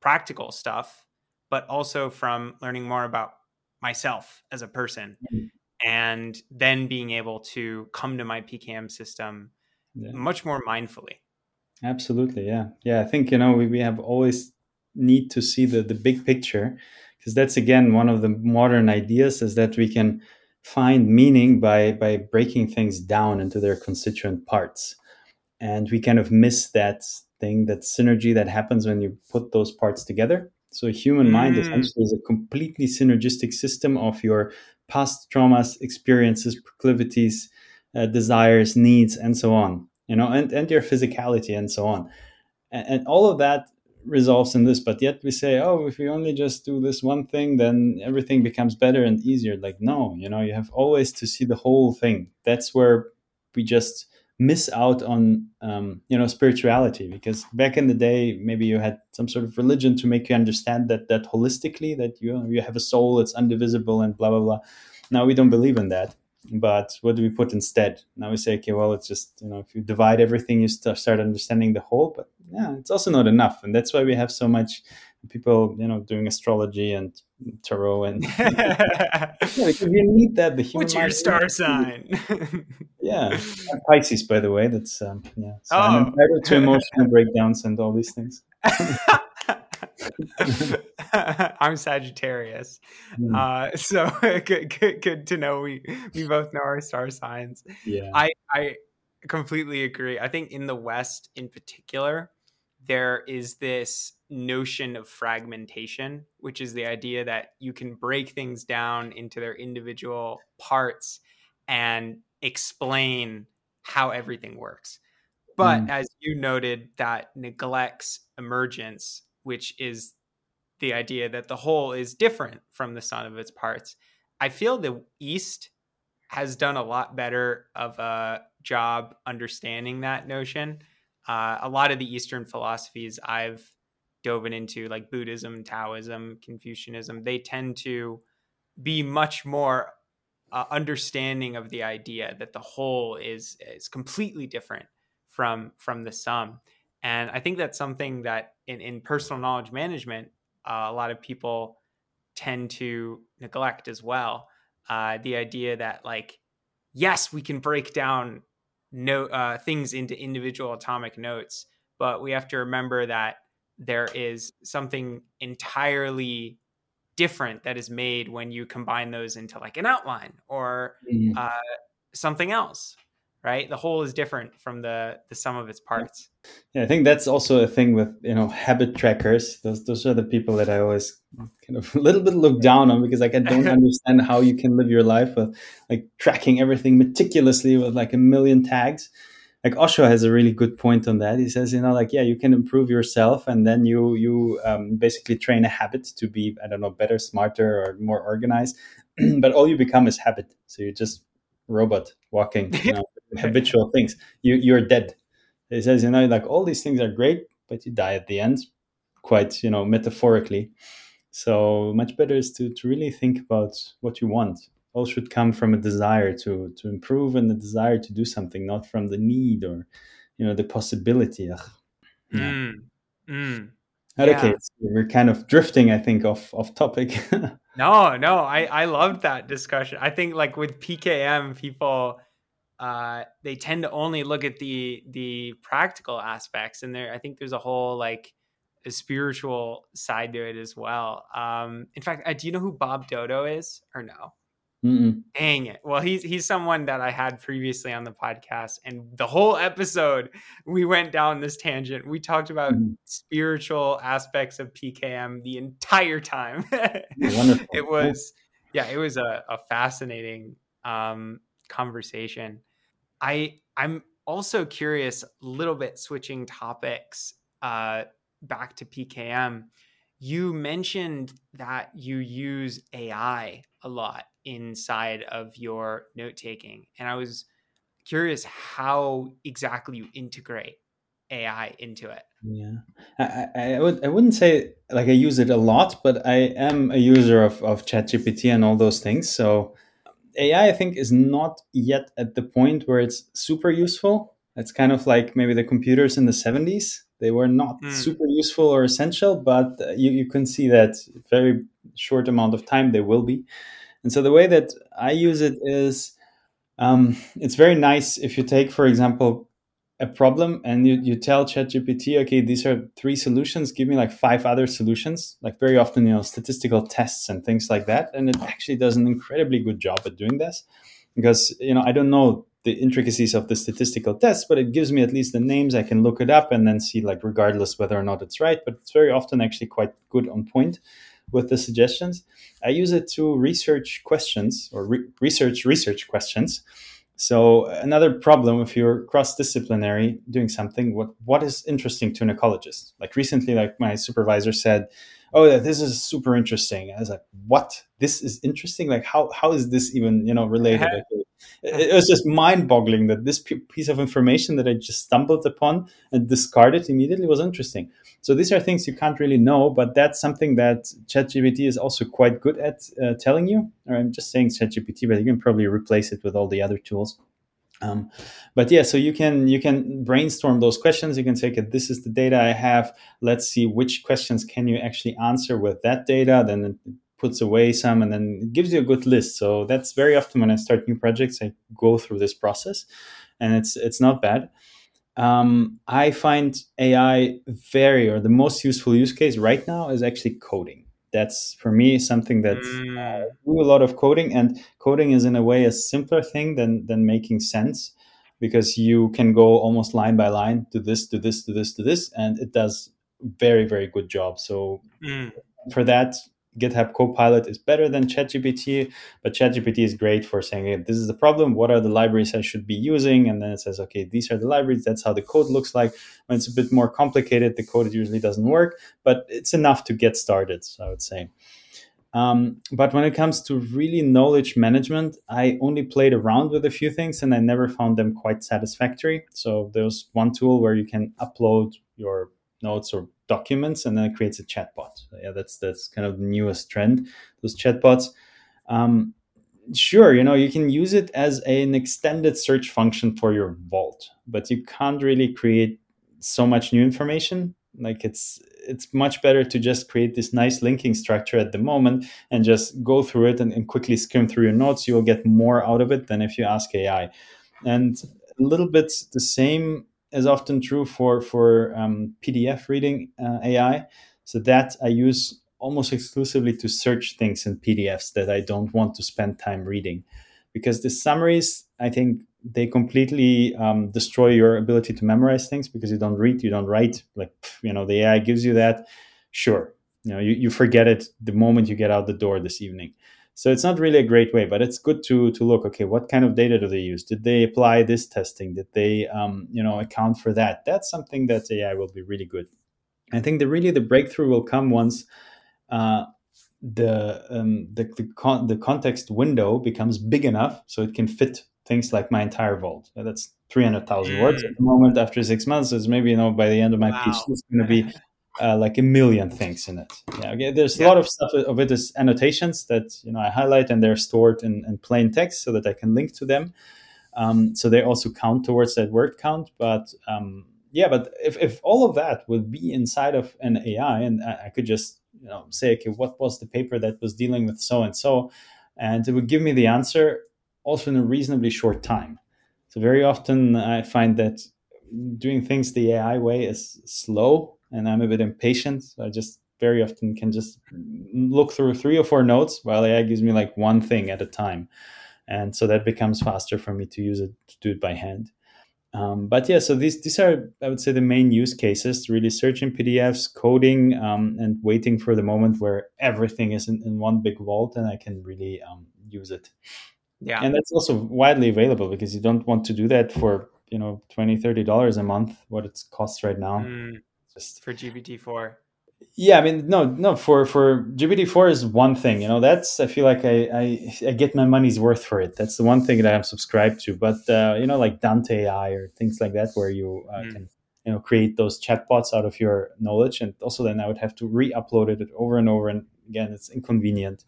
S1: practical stuff, but also from learning more about myself as a person
S2: Mm.
S1: and then being able to come to my PKM system
S2: Yeah.
S1: much more mindfully.
S2: Absolutely, yeah, yeah. I think you know we, we have always need to see the the big picture because that's again one of the modern ideas is that we can find meaning by by breaking things down into their constituent parts, and we kind of miss that thing that synergy that happens when you put those parts together. So a human mind
S1: Mm.
S2: essentially is a completely synergistic system of your past traumas, experiences, proclivities, uh, desires, needs, and so on. You know, and, and your physicality and so on. And, and all of that resolves in this, but yet we say, oh, if we only just do this one thing, then everything becomes better and easier. Like, no, you know, you have always to see the whole thing. That's where we just miss out on um, you know spirituality because back in the day maybe you had some sort of religion to make you understand that that holistically that you you have a soul that's undivisible and blah blah blah now we don't believe in that but what do we put instead now we say okay well it's just you know if you divide everything you start understanding the whole but yeah it's also not enough and that's why we have so much people you know doing astrology and tarot and yeah, because you need that the human
S1: What's your star sign?
S2: yeah I'm Pisces by the way that's um, yeah so
S1: Oh.
S2: I'm entitled to emotional breakdowns and all these things
S1: I'm Sagittarius.
S2: Mm,
S1: Uh, so good, good, good to know we we both know our star signs.
S2: yeah
S1: I I completely agree. I think in the West, in particular, there is this notion of fragmentation, which is the idea that you can break things down into their individual parts and explain how everything works. But
S2: Mm.
S1: as you noted, that neglects emergence, which is the idea that the whole is different from the sum of its parts. I feel the East has done a lot better of a job understanding that notion. Uh, a lot of the Eastern philosophies I've dove into, like Buddhism, Taoism, Confucianism, they tend to be much more uh, understanding of the idea that the whole is is completely different from from the sum. And I think that's something that in, in personal knowledge management, uh, a lot of people tend to neglect as well. Uh, the idea that like, yes, we can break down no uh, things into individual atomic notes, but we have to remember that there is something entirely different that is made when you combine those into like an outline or mm. uh, something else right the whole is different from the the sum of its parts
S2: yeah i think that's also a thing with you know habit trackers those those are the people that i always kind of a little bit look down on because like i don't understand how you can live your life with like tracking everything meticulously with like a million tags like Osho has a really good point on that. He says, you know, like yeah, you can improve yourself, and then you you um, basically train a habit to be I don't know better, smarter, or more organized. but all you become is habit. So you're just robot walking, you know, habitual things. You you're dead. He says, you know, like all these things are great, but you die at the end, quite you know metaphorically. So much better is to to really think about what you want all should come from a desire to to improve and the desire to do something, not from the need or you know the possibility. Ugh. Yeah. Mm. Mm. Okay, yeah. so we're kind of drifting, I think, off off topic.
S1: no, no, I I loved that discussion. I think like with PKM, people uh, they tend to only look at the the practical aspects, and there I think there's a whole like a spiritual side to it as well. Um, in fact, uh, do you know who Bob Doto is, or no? Mm-mm. Dang it. Well, he's he's someone that I had previously on the podcast, and the whole episode we went down this tangent. We talked about mm-hmm. spiritual aspects of PKM the entire time. it was, yeah, it was a, a fascinating um, conversation. I I'm also curious, a little bit switching topics uh, back to PKM. You mentioned that you use AI a lot inside of your note taking. And I was curious how exactly you integrate AI into it.
S2: Yeah, I, I, would I wouldn't say like I use it a lot, but I am a user of of ChatGPT and all those things. So AI, I think, is not yet at the point where it's super useful. It's kind of like maybe the computers in the seventies. They were not mm. super useful or essential, but you, you can see that very short amount of time they will be. And so the way that I use it is um, it's very nice if you take, for example, a problem and you, you tell ChatGPT, okay, these are three solutions, give me like five other solutions, like very often, you know, statistical tests and things like that. And it actually does an incredibly good job at doing this because, you know, I don't know the intricacies of the statistical tests, but it gives me at least the names. I can look it up and then see, like, regardless whether or not it's right. But it's very often actually quite good on point with the suggestions. I use it to research questions or re- research research questions. So another problem if you're cross-disciplinary doing something, what what is interesting to an ecologist? Like recently, like my supervisor said, "Oh, this is super interesting." I was like, "What? This is interesting? Like how how is this even you know related?" It was just mind-boggling that this piece of information that I just stumbled upon and discarded immediately was interesting. So these are things you can't really know, but that's something that ChatGPT is also quite good at uh, telling you. Or I'm just saying ChatGPT, but you can probably replace it with all the other tools. Um, but yeah, so you can you can brainstorm those questions. You can say, okay, this is the data I have. Let's see which questions can you actually answer with that data. Then puts away some, and then it gives you a good list. So that's very often when I start new projects, I go through this process, and it's it's not bad um, I find AI very, or the most useful use case right now is actually coding. That's for me something that mm. uh, do a lot of coding, and coding is in a way a simpler thing than than making sense because you can go almost line by line to this, to this, to this, to this, and it does very very good job. So mm. for that, GitHub Copilot is better than ChatGPT, but ChatGPT is great for saying, hey, this is the problem. What are the libraries I should be using? And then it says, okay, these are the libraries. That's how the code looks like. When it's a bit more complicated, the code usually doesn't work, but it's enough to get started, so I would say. Um, but when it comes to really knowledge management, I only played around with a few things and I never found them quite satisfactory. So there's one tool where you can upload your notes or documents and then it creates a chatbot. So yeah, that's that's kind of the newest trend. Those chatbots. Um, sure, you know you can use it as an extended search function for your vault, but you can't really create so much new information. Like it's it's much better to just create this nice linking structure at the moment and just go through it and, and quickly skim through your notes. You'll get more out of it than if you ask AI. And a little bit the same is often true for for um, PDF reading uh, AI. So that I use almost exclusively to search things in PDFs that I don't want to spend time reading, because the summaries I think they completely um, destroy your ability to memorize things because you don't read, you don't write. Like you know, the AI gives you that. Sure, you know, you, you forget it the moment you get out the door this evening. So it's not really a great way, but it's good to to look. Okay, what kind of data do they use? Did they apply this testing? Did they, um, you know, account for that? That's something that AI will be really good. I think the really the breakthrough will come once uh, the um, the the, con- the context window becomes big enough so it can fit things like my entire vault. That's 300,000 mm. words at the moment. After six months, is maybe, you know, by the end of my wow. PhD, it's going to be uh, like a million things in it. Yeah, okay. There's yeah. a lot of stuff of it is annotations that, you know, I highlight and they're stored in, in plain text so that I can link to them. Um, so they also count towards that word count. But um, yeah, but if, if all of that would be inside of an AI and I, I could just, you know, say, okay, what was the paper that was dealing with so and so? And it would give me the answer also in a reasonably short time. So very often I find that doing things the AI way is slow and I'm a bit impatient. So I just very often can just look through three or four notes while AI gives me like one thing at a time. And so that becomes faster for me to use it to do it by hand. Um, but yeah, so these these are I would say the main use cases: really searching PDFs, coding, um, and waiting for the moment where everything is in, in one big vault and I can really um, use it.
S1: Yeah.
S2: And that's also widely available because you don't want to do that for, you know, 20, 30 dollars a month, what it costs right now. Mm,
S1: just for GPT-4.
S2: Yeah, I mean, no, no. For for GPT-4 is one thing, you know. That's I feel like I, I, I get my money's worth for it. That's the one thing that I'm subscribed to. But uh, you know, like Dante AI or things like that, where you uh, mm. can you know create those chatbots out of your knowledge, and also then I would have to re-upload it over and over, and again, it's inconvenient.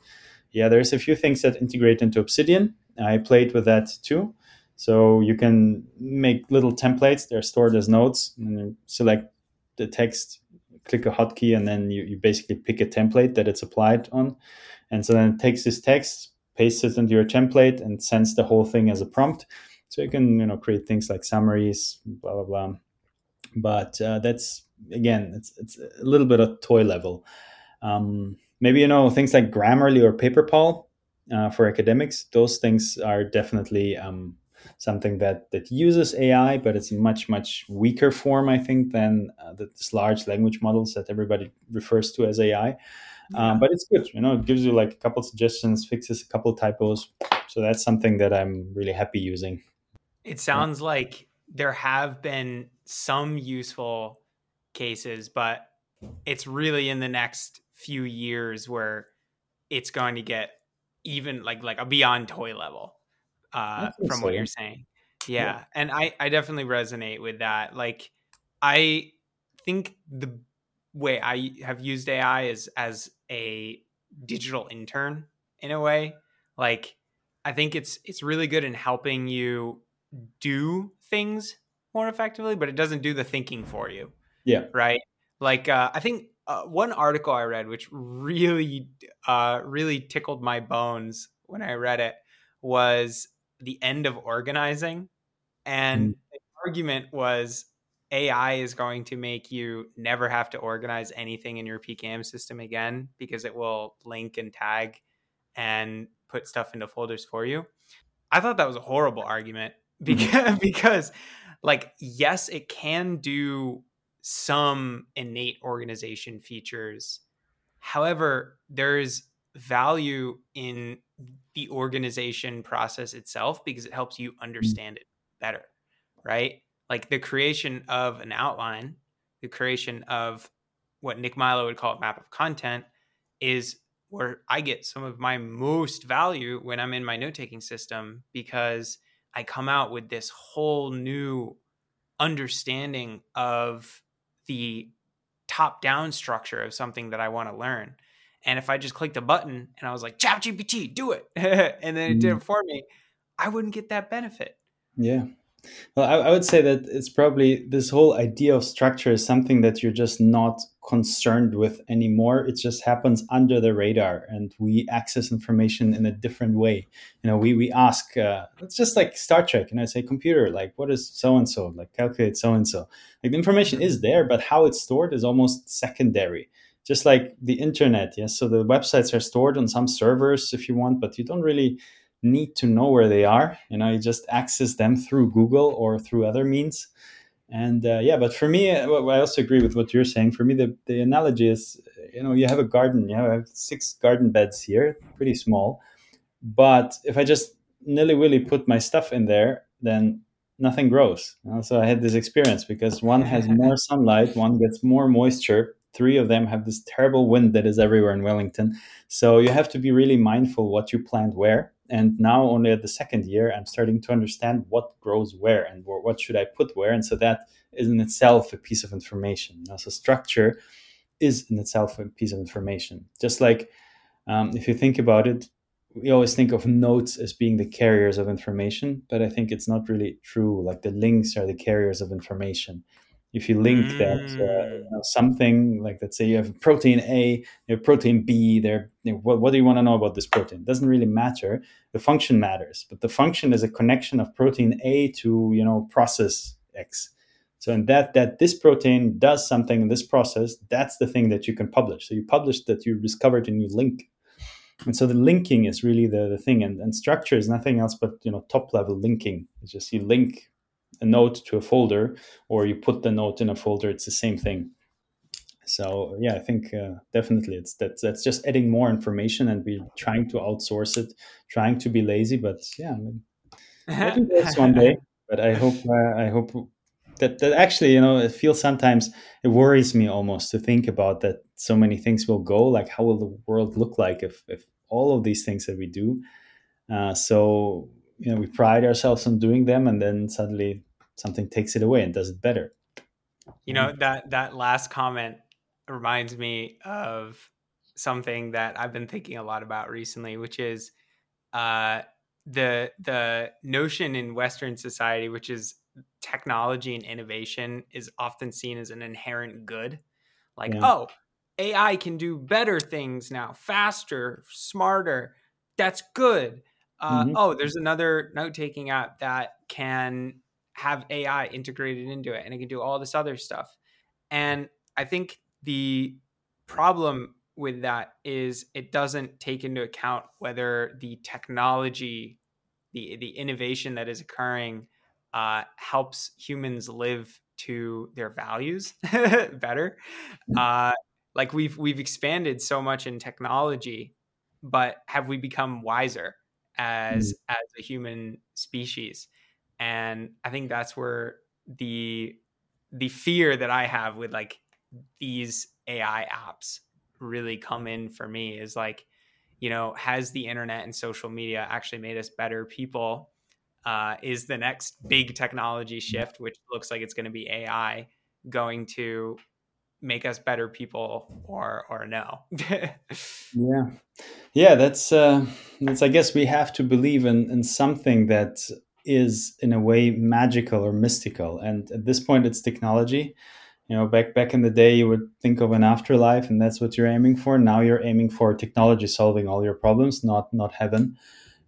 S2: Yeah, there's a few things that integrate into Obsidian, I played with that too. So you can make little templates. They're stored as nodes, and you select the text, click a hotkey, and then you, you basically pick a template that it's applied on. And so then it takes this text, pastes it into your template, and sends the whole thing as a prompt. So you can you know create things like summaries, blah blah blah. But uh, that's again, it's it's a little bit of toy level. Um, maybe you know things like Grammarly or PaperPal uh, for academics. Those things are definitely um, something that that uses AI, but it's a much much weaker form, I think, than uh, the, this large language models that everybody refers to as AI. Yeah. Um, but it's good, you know. It gives you like a couple suggestions, fixes a couple typos. So that's something that I'm really happy using.
S1: It sounds yeah. like there have been some useful cases, but it's really in the next few years where it's going to get even like like a beyond toy level uh from what you're saying. Yeah. yeah and i i definitely resonate with that like i think the way i have used ai is as a digital intern in a way like i think it's it's really good in helping you do things more effectively but it doesn't do the thinking for you
S2: yeah.
S1: right? Like uh, i think uh, one article I read, which really, uh, really tickled my bones when I read it, was the end of organizing, and mm. the argument was AI is going to make you never have to organize anything in your PKM system again because it will link and tag and put stuff into folders for you. I thought that was a horrible argument because mm-hmm. because like yes, it can do some innate organization features. However, there's value in the organization process itself because it helps you mm. understand it better, right? Like the creation of an outline, the creation of what Nick Milo would call a map of content is where I get some of my most value when I'm in my note taking system because I come out with this whole new understanding of the top down structure of something that I want to learn. And if I just clicked a button and I was like, ChatGPT, do it, and then it did it mm. for me, I wouldn't get that benefit.
S2: Yeah. Well, I, I, would say that it's probably this whole idea of structure is something that you're just not concerned with anymore. It just happens under the radar, and we access information in a different way. You know, we we ask. Uh, it's just like Star Trek, and I say, computer, like, what is so and so? Like, calculate so and so. Like, the information is there, but how it's stored is almost secondary. Just like the internet, yes. So the websites are stored on some servers if you want, but you don't really need to know where they are. You know, you just access them through Google or through other means. And uh, yeah, but for me, uh, I also agree with what you're saying. For me, the, the analogy is, you know, you have a garden. You have six garden beds here, pretty small. But if I just nilly willy put my stuff in there, then nothing grows. You know? So I had this experience because one has more sunlight, one gets more moisture. Three of them have this terrible wind that is everywhere in Wellington. So you have to be really mindful what you plant where. And now only at the second year i'm starting to understand what grows where and what should i put where. And so that is in itself a piece of information. So structure is in itself a piece of information. Just like um, if you think about it we always think of notes as being the carriers of information but i think it's not really true. Like the links are the carriers of information if you link mm. that uh, you know, something like let's say you have protein A, you have protein B, there, you know, what, what, do you want to know about this protein? It doesn't really matter. The function matters, but the function is a connection of protein A to you know process X. So in that that this protein does something in this process, that's the thing that you can publish. So you publish that you discovered a new link. And so the linking is really the, the thing. And, and structure is nothing else but you know top level linking. It's just you link a note to a folder or you put the note in a folder it's the same thing. So yeah i think uh, definitely it's that's that's just adding more information and we're trying to outsource it trying to be lazy but yeah I mean, maybe that's one day but i hope uh, i hope that that actually you know it feels sometimes it worries me almost to think about that so many things will go like how will the world look like if if all of these things that we do uh, so you know we pride ourselves on doing them and then suddenly something takes it away and does it better.
S1: You know that that last comment reminds me of something that i've been thinking a lot about recently which is uh, the the notion in western society which is technology and innovation is often seen as an inherent good. Like yeah. oh ai can do better things now faster smarter. That's good. Uh, mm-hmm. Oh, there's another note taking app that can have AI integrated into it and it can do all this other stuff. And I think the problem with that is it doesn't take into account whether the technology, the the innovation that is occurring, uh, helps humans live to their values better. Mm. Uh, like we've we've expanded so much in technology, but have we become wiser? as mm. as a human species and i think that's where the the fear that i have with like these ai apps really come in for me is like you know has the internet and social media actually made us better people? Uh, is the next big technology shift which looks like it's going to be ai going to make us better people or or no?
S2: Yeah. Yeah that's uh that's i guess we have to believe in in something that is in a way magical or mystical. And at this point it's technology. You know back back in the day you would think of an afterlife and that's what you're aiming for. Now you're aiming for technology solving all your problems not not heaven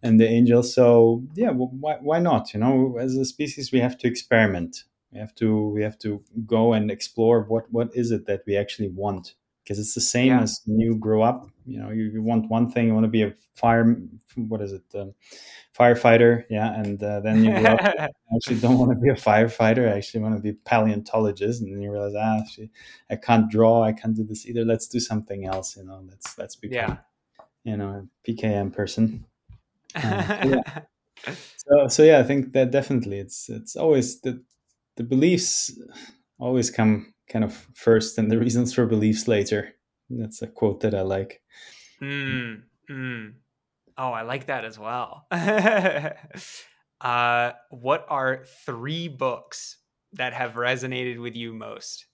S2: and the angels. So yeah why, why not? You know as a species we have to experiment. We have to we have to go and explore what what is it that we actually want because it's the same yeah. as when you grow up you know you, you, want one thing you want to be a fire what is it um, firefighter yeah and uh, then you grow up, actually don't want to be a firefighter i actually want to be a paleontologist and then you realize ah actually, i can't draw i can't do this either let's do something else you know let's let's become yeah. you know a pkm person uh, yeah. so so yeah i think that definitely it's it's always the the beliefs always come kind of first and the reasons for beliefs later. That's a quote that I like.
S1: Mm, mm. Oh, I like that as well. uh, what are three books that have resonated with you most?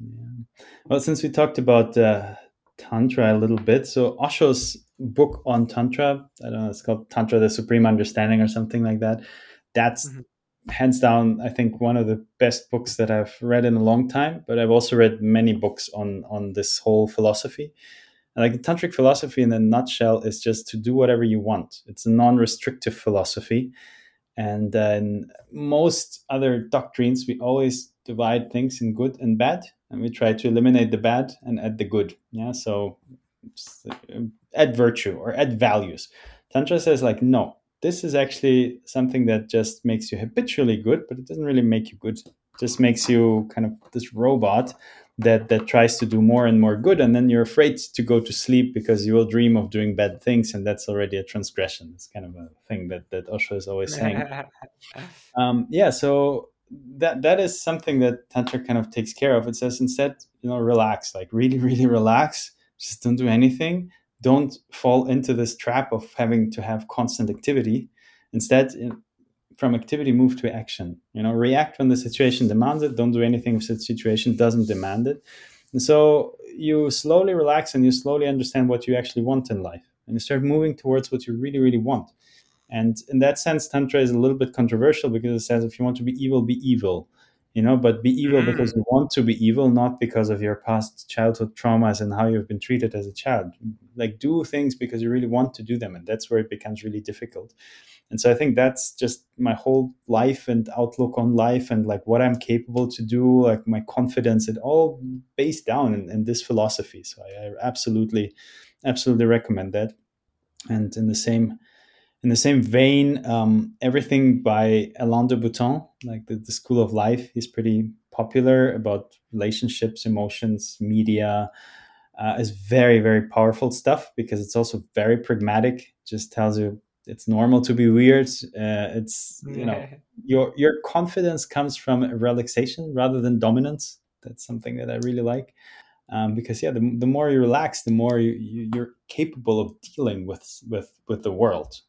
S2: Yeah. Well, since we talked about uh, Tantra a little bit, so Osho's book on Tantra, I don't know, it's called Tantra, the Supreme Understanding or something like that. That's mm-hmm hands down, I think one of the best books that I've read in a long time. But I've also read many books on on this whole philosophy. And like tantric philosophy, in a nutshell, is just to do whatever you want. It's a non-restrictive philosophy, and then most other doctrines, we always divide things in good and bad, and we try to eliminate the bad and add the good. Yeah, so uh, add virtue or add values. Tantra says like, no, this is actually something that just makes you habitually good, but it doesn't really make you good. It just makes you kind of this robot that that tries to do more and more good, and then you're afraid to go to sleep because you will dream of doing bad things, and that's already a transgression. It's kind of a thing that that Osho is always saying. um, yeah, so that that is something that tantra kind of takes care of. It says instead, you know, relax, like really, really relax. Just don't do anything don't fall into this trap of having to have constant activity. Instead, from activity, move to action. You know, react when the situation demands it. Don't do anything if the situation doesn't demand it. And so you slowly relax and you slowly understand what you actually want in life, and you start moving towards what you really, really want. And in that sense, tantra is a little bit controversial because it says if you want to be evil, be evil you know but be evil mm. because you want to be evil not because of your past childhood traumas and how you've been treated as a child like do things because you really want to do them and that's where it becomes really difficult and so i think that's just my whole life and outlook on life and like what i'm capable to do like my confidence it all based down in, in this philosophy so I, I absolutely absolutely recommend that and in the same in the same vein, um, everything by Alain de Botton, like the, the, School of Life, is pretty popular about relationships, emotions, media. Uh, is very very powerful stuff because it's also very pragmatic. Just tells you it's normal to be weird. Uh, it's you know your your confidence comes from relaxation rather than dominance. That's something that I really like. Um, because yeah, the, the more you relax, the more you, you, are capable of dealing with with with the world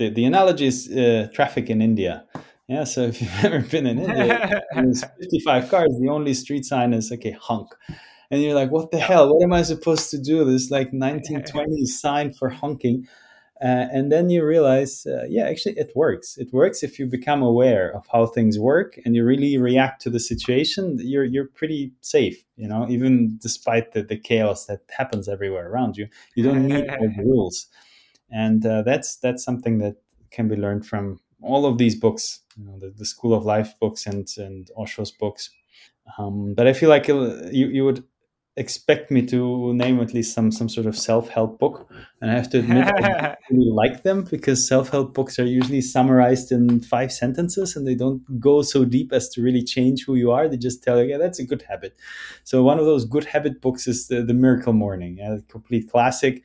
S2: the, the analogy is uh, traffic in India. Yeah, so if you've ever been in India, there's 55 cars. The only street sign is okay, honk, and you're like, what the hell? What am I supposed to do? This like 1920s sign for honking, uh, and then you realize, uh, yeah, actually, it works. It works if you become aware of how things work and you really react to the situation. You're you're pretty safe, you know, even despite the, the chaos that happens everywhere around you. You don't need all the rules and uh, that's that's something that can be learned from all of these books, you know, the, the School of Life books and and Osho's books. Um, but I feel like uh, you you would expect me to name at least some some sort of self-help book and i have to admit i really like them because self-help books are usually summarized in five sentences and they don't go so deep as to really change who you are they just tell you yeah that's a good habit so one of those good habit books is the, the miracle morning a complete classic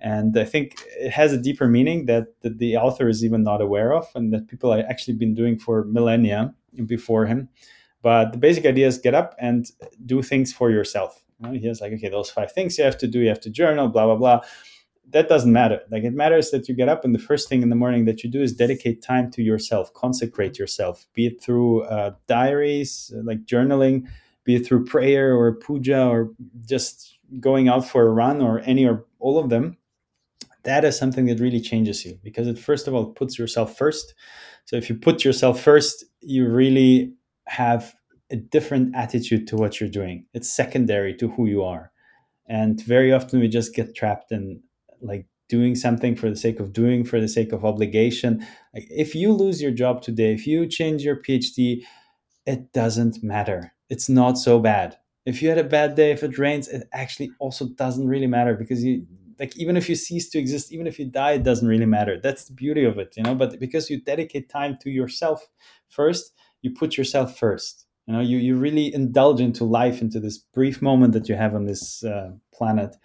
S2: and I think it has a deeper meaning that, that the author is even not aware of, and that people have actually been doing for millennia before him. But the basic idea is get up and do things for yourself. You know, he has like, okay, those five things you have to do. You have to journal, blah blah blah. That doesn't matter. Like it matters that you get up and the first thing in the morning that you do is dedicate time to yourself, consecrate yourself, be it through uh, diaries, like journaling, be it through prayer or puja or just going out for a run or any or all of them that is something that really changes you because it first of all puts yourself first so if you put yourself first you really have a different attitude to what you're doing. It's secondary to who you are. And very often we just get trapped in like doing something for the sake of doing for the sake of obligation. Like if you lose your job today if you change your phd it doesn't matter. It's not so bad. If you had a bad day if it rains it actually also doesn't really matter because you like even if you cease to exist even if you die it doesn't really matter. That's the beauty of it you know? But because you dedicate time to yourself first you put yourself first you know you, you really indulge into life into this brief moment that you have on this uh, planet.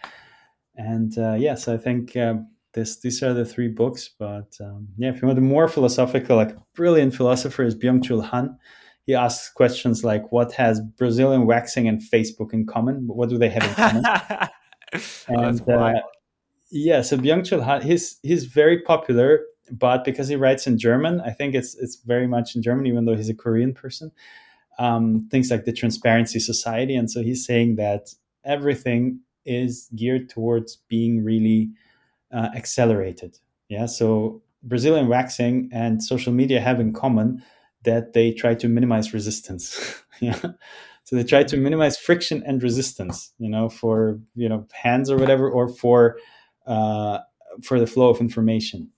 S2: And uh, yes i think uh, this these are the three books but um, yeah if you want a more philosophical like brilliant philosopher is byung-chul han. He asks questions like what has brazilian waxing and facebook in common? What do they have in common? And uh, yeah, so Byung-Chul Han, he's he's very popular, but because he writes in German, I think it's it's very much in German, even though he's a Korean person. Um, things like the Transparency Society, and so he's saying that everything is geared towards being really uh, accelerated. Yeah, so Brazilian waxing and social media have in common that they try to minimize resistance. yeah. So they try to minimize friction and resistance, you know, for you know hands or whatever, or for uh, for the flow of information.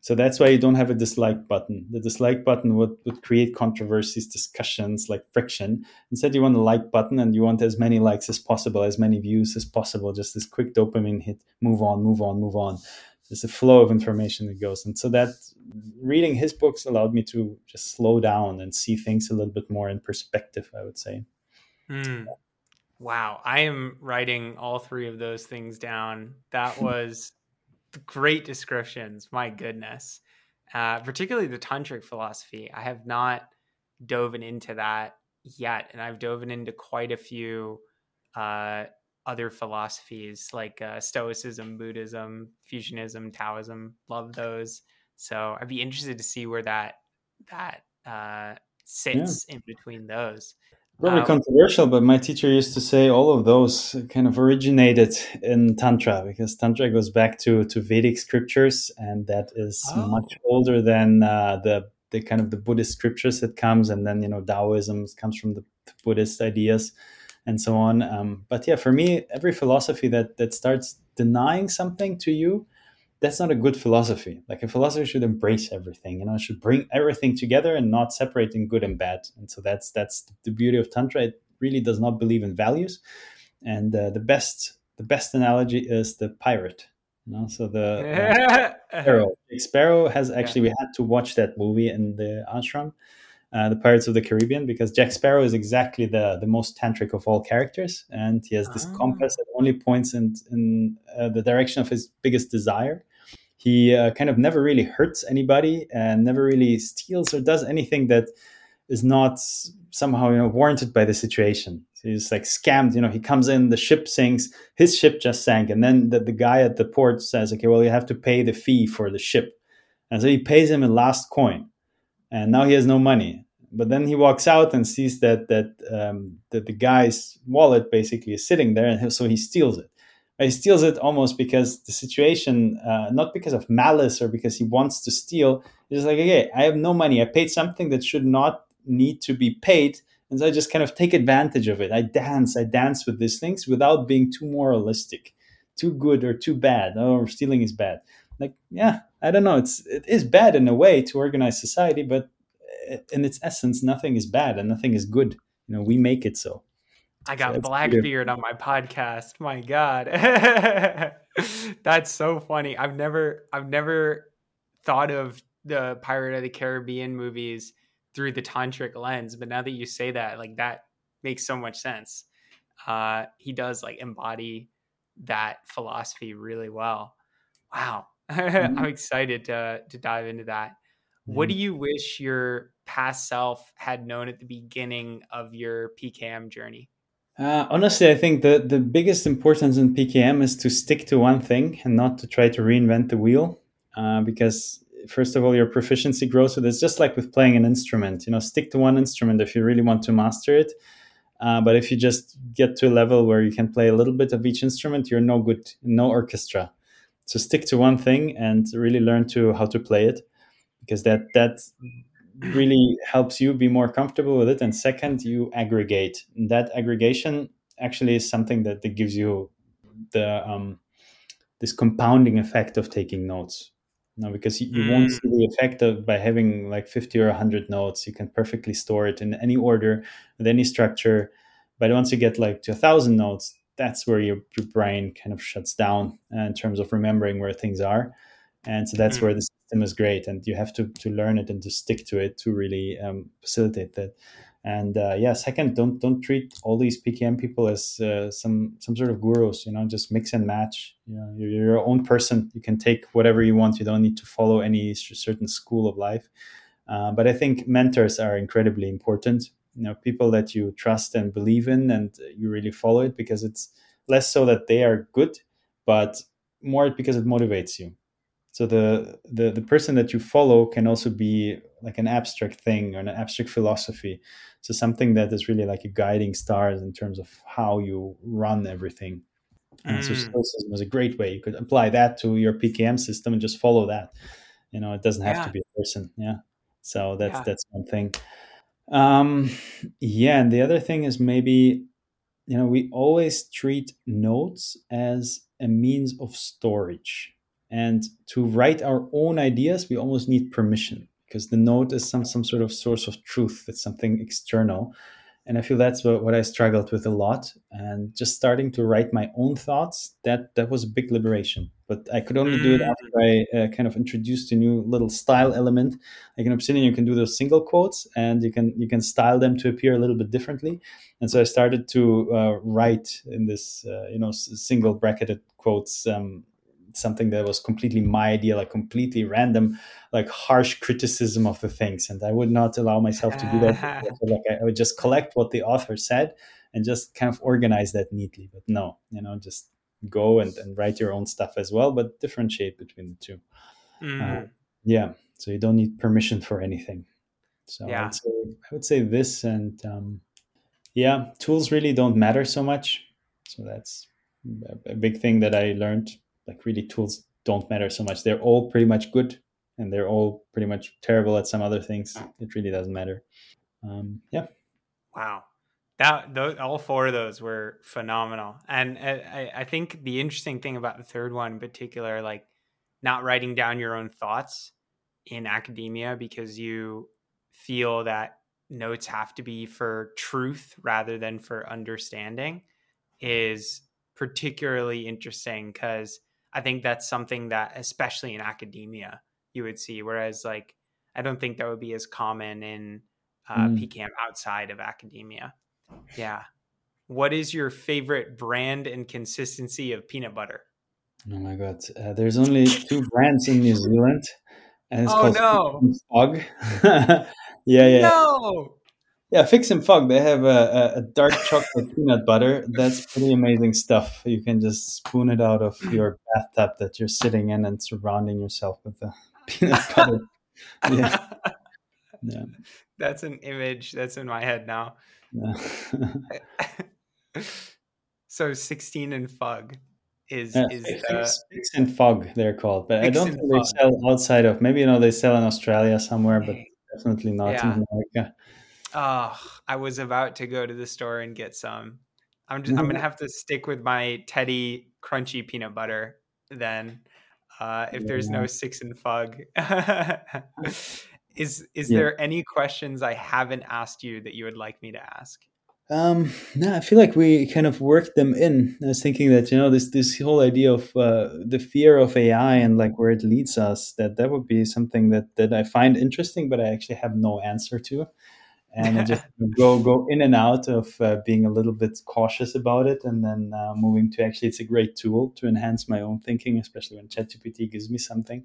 S2: So that's why you don't have a dislike button. The dislike button would, would create controversies, discussions, like friction. Instead, you want a like button and you want as many likes as possible, as many views as possible, just this quick dopamine hit, move on, move on, move on. There's a flow of information that goes. And so that reading his books allowed me to just slow down and see things a little bit more in perspective, I would say.
S1: Mm. Wow. I am writing all three of those things down. That was great descriptions. My goodness. Uh, particularly the tantric philosophy. I have not dove into that yet, and I've dove into quite a few uh, other philosophies like uh, Stoicism, Buddhism, Fusionism, Taoism. Love those. So I'd be interested to see where that that uh, sits yeah. in between those.
S2: Probably um, controversial, but my teacher used to say all of those kind of originated in Tantra because Tantra goes back to, to Vedic scriptures, and that is oh. much older than uh, the the kind of the Buddhist scriptures that comes, and then you know Taoism comes from the Buddhist ideas, and so on. Um, but yeah, for me, every philosophy that that starts denying something to you that's not a good philosophy. Like a philosophy should embrace everything, you know, should bring everything together and not separating good and bad. And so that's that's the beauty of tantra. It really does not believe in values. And uh, the best the best analogy is the pirate. You know, so the uh, sparrow. Sparrow has actually we had to watch that movie in the ashram. Uh, the Pirates of the Caribbean because Jack Sparrow is exactly the the most tantric of all characters, and he has this oh. compass that only points in in uh, the direction of his biggest desire, he uh, kind of never really hurts anybody and never really steals or does anything that is not somehow you know warranted by the situation. So he's like scammed. You know, he comes in, the ship sinks, his ship just sank, and then the, the guy at the port says, "Okay, well, you have to pay the fee for the ship," and so he pays him a last coin, and now he has no money. But then he walks out and sees that that um, that the guy's wallet basically is sitting there, and so he steals it he steals it almost because the situation, uh, not because of malice or because he wants to steal. He's like, okay, I have no money. I paid something that should not need to be paid. And so I just kind of take advantage of it. I dance, I dance with these things without being too moralistic, too good or too bad. Oh, stealing is bad. Like, yeah, I don't know. It's it is bad in a way to organize society, but in its essence, nothing is bad and nothing is good. You know, we make it so.
S1: I got Blackbeard on my podcast. My God. That's so funny. I've never I've never thought of the Pirate of the Caribbean movies through the tantric lens, but now that you say that, like that makes so much sense. Uh he does like embody that philosophy really well. Wow. Mm-hmm. I'm excited to to dive into that. Mm-hmm. What do you wish your past self had known at the beginning of your PKM journey?
S2: Uh, honestly, I think the, the biggest importance in PKM is to stick to one thing and not to try to reinvent the wheel. Uh, because first of all, your proficiency grows with It's just like with playing an instrument. You know, stick to one instrument if you really want to master it. Uh, but if you just get to a level where you can play a little bit of each instrument, you're no good, no orchestra. So stick to one thing and really learn to how to play it, because that that really helps you be more comfortable with it and second you aggregate that aggregation actually is something that, that gives you the um, this compounding effect of taking notes now because you, you mm. won't see the effect of by having like 50 or 100 notes you can perfectly store it in any order with any structure but once you get like to a thousand notes that's where your, your brain kind of shuts down uh, in terms of remembering where things are and so that's mm. where the system is great and you have to to learn it and to stick to it to really um, facilitate that. And uh, yeah second don't don't treat all these pkm people as uh, some some sort of gurus you know just mix and match. You know you're, your own person. You can take whatever you want. You don't need to follow any certain school of life. Uh, but i think mentors are incredibly important. You know people that you trust and believe in and you really follow it because it's less so that they are good but more because it motivates you so the, the the person that you follow can also be like an abstract thing or an abstract philosophy so something that is really like a guiding star in terms of how you run everything and mm. so stoicism is a great way you could apply that to your pkm system and just follow that you know it doesn't have yeah. to be a person yeah So that's yeah. that's one thing. Um, yeah, and the other thing is maybe you know we always treat notes as a means of storage, and to write our own ideas, we almost need permission because the note is some some sort of source of truth. It's something external, and i feel that's what, what i struggled with a lot. And just starting to write my own thoughts that that was a big liberation. But i could only do it mm. after i uh, kind of introduced a new little style element. Like in obsidian you can do those single quotes and you can you can style them to appear a little bit differently. And so i started to uh, write in this uh, you know single bracketed quotes um, something that was completely my idea, like completely random, like harsh criticism of the things. And I would not allow myself to do that. like I would just collect what the author said and just kind of organize that neatly. But no, you know, just go and, and write your own stuff as well, but differentiate between the two. Mm. Uh, yeah. So you don't need permission for anything. So yeah. I, would say, I would say this and um, yeah, tools really don't matter so much. So that's a big thing that I learned like really tools don't matter so much. They're all pretty much good and they're all pretty much terrible at some other things. It really doesn't matter. Um, yeah.
S1: Wow. That those, all four of those were phenomenal. And I, I think the interesting thing about the third one in particular, like not writing down your own thoughts in academia because you feel that notes have to be for truth rather than for understanding is particularly interesting because I think that's something that, especially in academia, you would see. Whereas, like, I don't think that would be as common in uh, mm. PKM outside of academia. Yeah. What is your favorite brand and consistency of peanut butter?
S2: Oh my god, uh, there's only two brands in New Zealand,
S1: and it's oh, called
S2: no. Fogg. yeah, yeah.
S1: No.
S2: Yeah, Fix and Fogg. They have a, a, dark chocolate peanut butter. That's pretty amazing stuff. You can just spoon it out of your bathtub that you're sitting in and surrounding yourself with the peanut butter.
S1: yeah. yeah. That's an image that's in my head now. Yeah. so 16 and Fug is yeah, is
S2: Fix, uh, Fix and Fogg they're called, but I don't think they sell outside of. Maybe you know they sell in Australia somewhere, but definitely not yeah. in America.
S1: Oh, I was about to go to the store and get some. I'm just, I'm gonna have to stick with my Teddie crunchy peanut butter then. Uh, if there's no six and fug, is is yeah. there any questions I haven't asked you that you would like me to ask?
S2: Um, no, I feel like we kind of worked them in. I was thinking that you know this this whole idea of uh, the fear of AI and like where it leads us that that would be something that that I find interesting, but I actually have no answer to and I just go go in and out of uh, being a little bit cautious about it, and then uh, moving to actually it's a great tool to enhance my own thinking, especially when ChatGPT gives me something.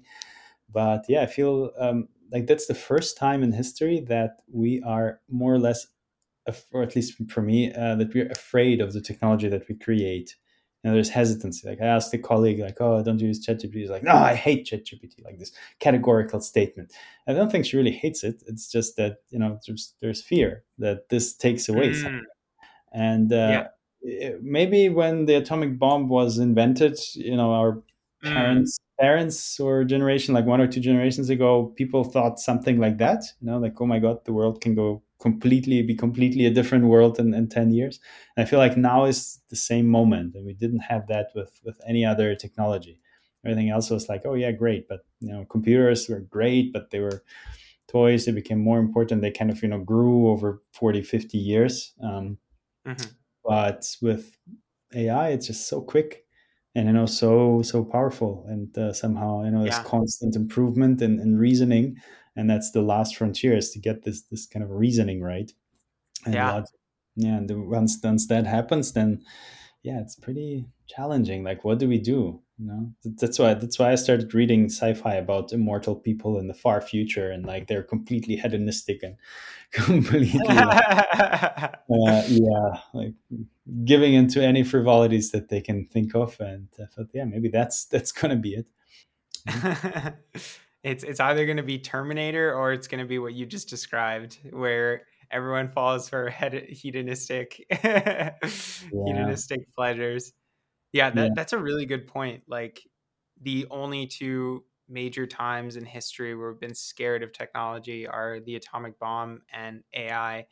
S2: But yeah, I feel um, like that's the first time in history that we are more or less, or at least for me, uh, that we're afraid of the technology that we create you know, there's hesitancy. Like I asked a colleague, like, "Oh, I don't you use ChatGPT?" He's like, "No, I hate ChatGPT." Like this categorical statement. I don't think she really hates it. It's just that you know, there's there's fear that this takes away mm. something. And uh, yeah. maybe when the atomic bomb was invented, you know, our mm. parents parents or generation like one or two generations ago people thought something like that you know like oh my god the world can go completely be completely a different world in, in 10 years. And i feel like now is the same moment and we didn't have that with with any other technology. Everything else was like oh yeah great but you know computers were great but they were toys they became more important. They kind of you know grew over 40 50 years um, mm-hmm. but with ai it's just so quick and you know so so powerful and uh, somehow you know this constant improvement and, and reasoning and that's the last frontier is to get this this kind of reasoning right. And
S1: yeah.
S2: logic. yeah and the, once once that happens then yeah it's pretty challenging. Like what do we do you know? That's why that's why i started reading sci-fi about immortal people in the far future and like they're completely hedonistic and completely uh, yeah like giving into any frivolities that they can think of. And i thought yeah maybe that's that's gonna be it
S1: it's it's either gonna be terminator or it's gonna be what you just described where everyone falls for hedonistic yeah. hedonistic pleasures yeah, that, yeah, that's a really good point. Like the only two major times in history where we've been scared of technology are the atomic bomb and AI.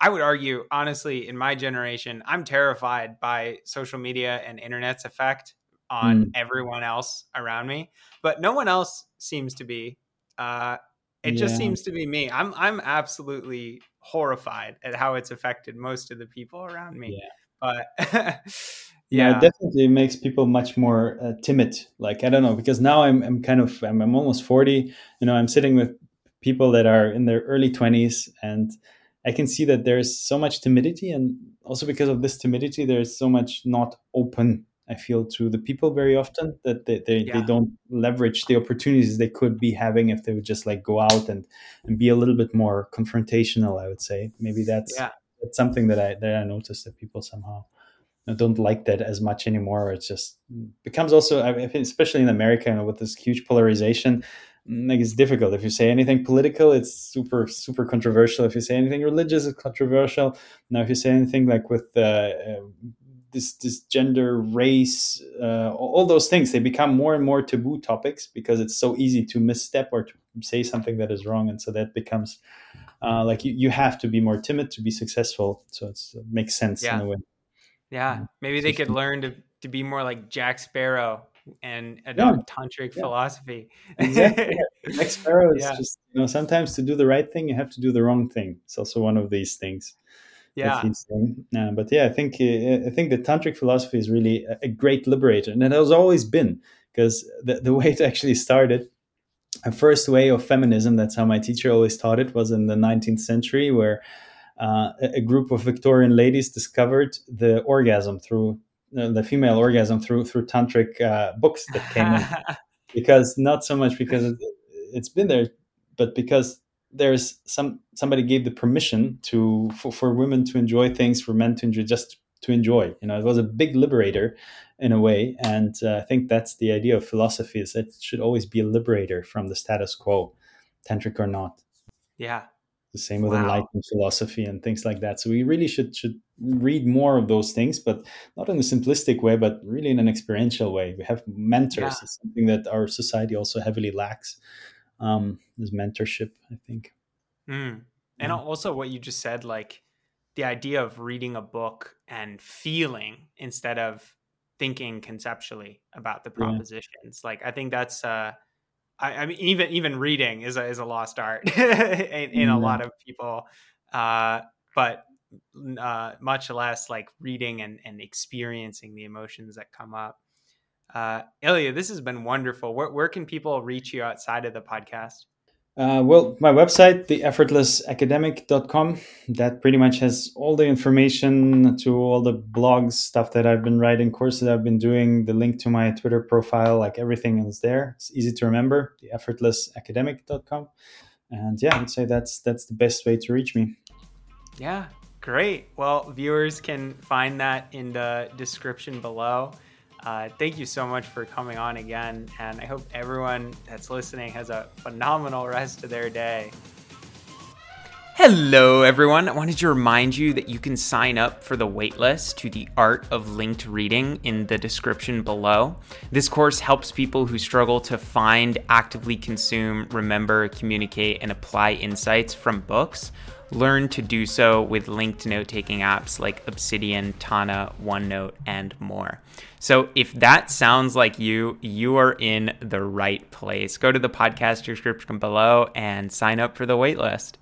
S1: I would argue, honestly, in my generation, I'm terrified by social media and internet's effect on mm. everyone else around me, but no one else seems to be. Uh, it yeah. just seems to be me. I'm I'm absolutely horrified at how it's affected most of the people around me. Yeah. But
S2: yeah. yeah. it definitely makes people much more uh, timid. Like I don't know, because now I'm I'm kind of I'm, I'm almost forty. You know, I'm sitting with people that are in their early twenties, and I can see that there's so much timidity, and also because of this timidity, there's so much not open I feel to the people very often that they, they, yeah. they, don't leverage the opportunities they could be having if they would just like go out and, and be a little bit more confrontational, I would say. Maybe that's, yeah. that's something that I that I noticed that people somehow don't like that as much anymore. It just becomes also, especially in America, you know, with this huge polarization, like it's difficult. If you say anything political, it's super super controversial. If you say anything religious, it's controversial. Now, if you say anything like with uh, this this gender race uh, all those things they become more and more taboo topics because it's so easy to misstep or to say something that is wrong. And so that becomes uh, like you, you have to be more timid to be successful. So it makes sense
S1: yeah.
S2: in a way.
S1: Yeah. Maybe they could learn to, to be more like jack sparrow and adopt yeah. tantric yeah. philosophy.
S2: Exactly. Jack sparrow is just you know sometimes to do the right thing you have to do the wrong thing. It's also one of these things
S1: yeah.
S2: Uh, but yeah, I think uh, I think the tantric philosophy is really a, a great liberator, and it has always been because the, the way it actually started, a first way of feminism. That's how my teacher always taught it. Was in the 19th century, where uh, a group of Victorian ladies discovered the orgasm through uh, the female orgasm through through tantric uh, books that came in. because not so much because it, it's been there, but because there's some somebody gave the permission to for, for women to enjoy things for men to enjoy just to enjoy you know it was a big liberator in a way. And uh, i think that's the idea of philosophy is that it should always be a liberator from the status quo tantric or not.
S1: Yeah.
S2: The same with wow. enlightened philosophy and things like that. So we really should should read more of those things but not in a simplistic way but really in an experiential way. We have mentors. Yeah. it's something that our society also heavily lacks um, this mentorship, I think.
S1: Mm. And yeah. also what you just said, like the idea of reading a book and feeling instead of thinking conceptually about the propositions. Yeah. Like I think that's uh I, I, mean even even reading is a is a lost art in, in a lot of people. Uh but uh much less like reading and, and experiencing the emotions that come up. Uh, Ilya, this has been wonderful. Where, where can people reach you outside of the podcast?
S2: Uh, well, my website, theeffortlessacademic.com, that pretty much has all the information to all the blogs, stuff that I've been writing, courses I've been doing, the link to my Twitter profile, like everything is there. It's easy to remember, theeffortlessacademic.com. And yeah, I'd say that's that's the best way to reach me.
S1: Yeah, great. Well, viewers can find that in the description below. Uh, thank you so much for coming on again. And I hope everyone that's listening has a phenomenal rest of their day. Hello, everyone. I wanted to remind you that you can sign up for the waitlist to the Art of Linked Reading in the description below. This course helps people who struggle to find, actively consume, remember, communicate, and apply insights from books learn to do so with linked note taking apps like Obsidian, Tana, OneNote, and more. So if that sounds like you, you are in the right place. Go to the podcast description below and sign up for the waitlist.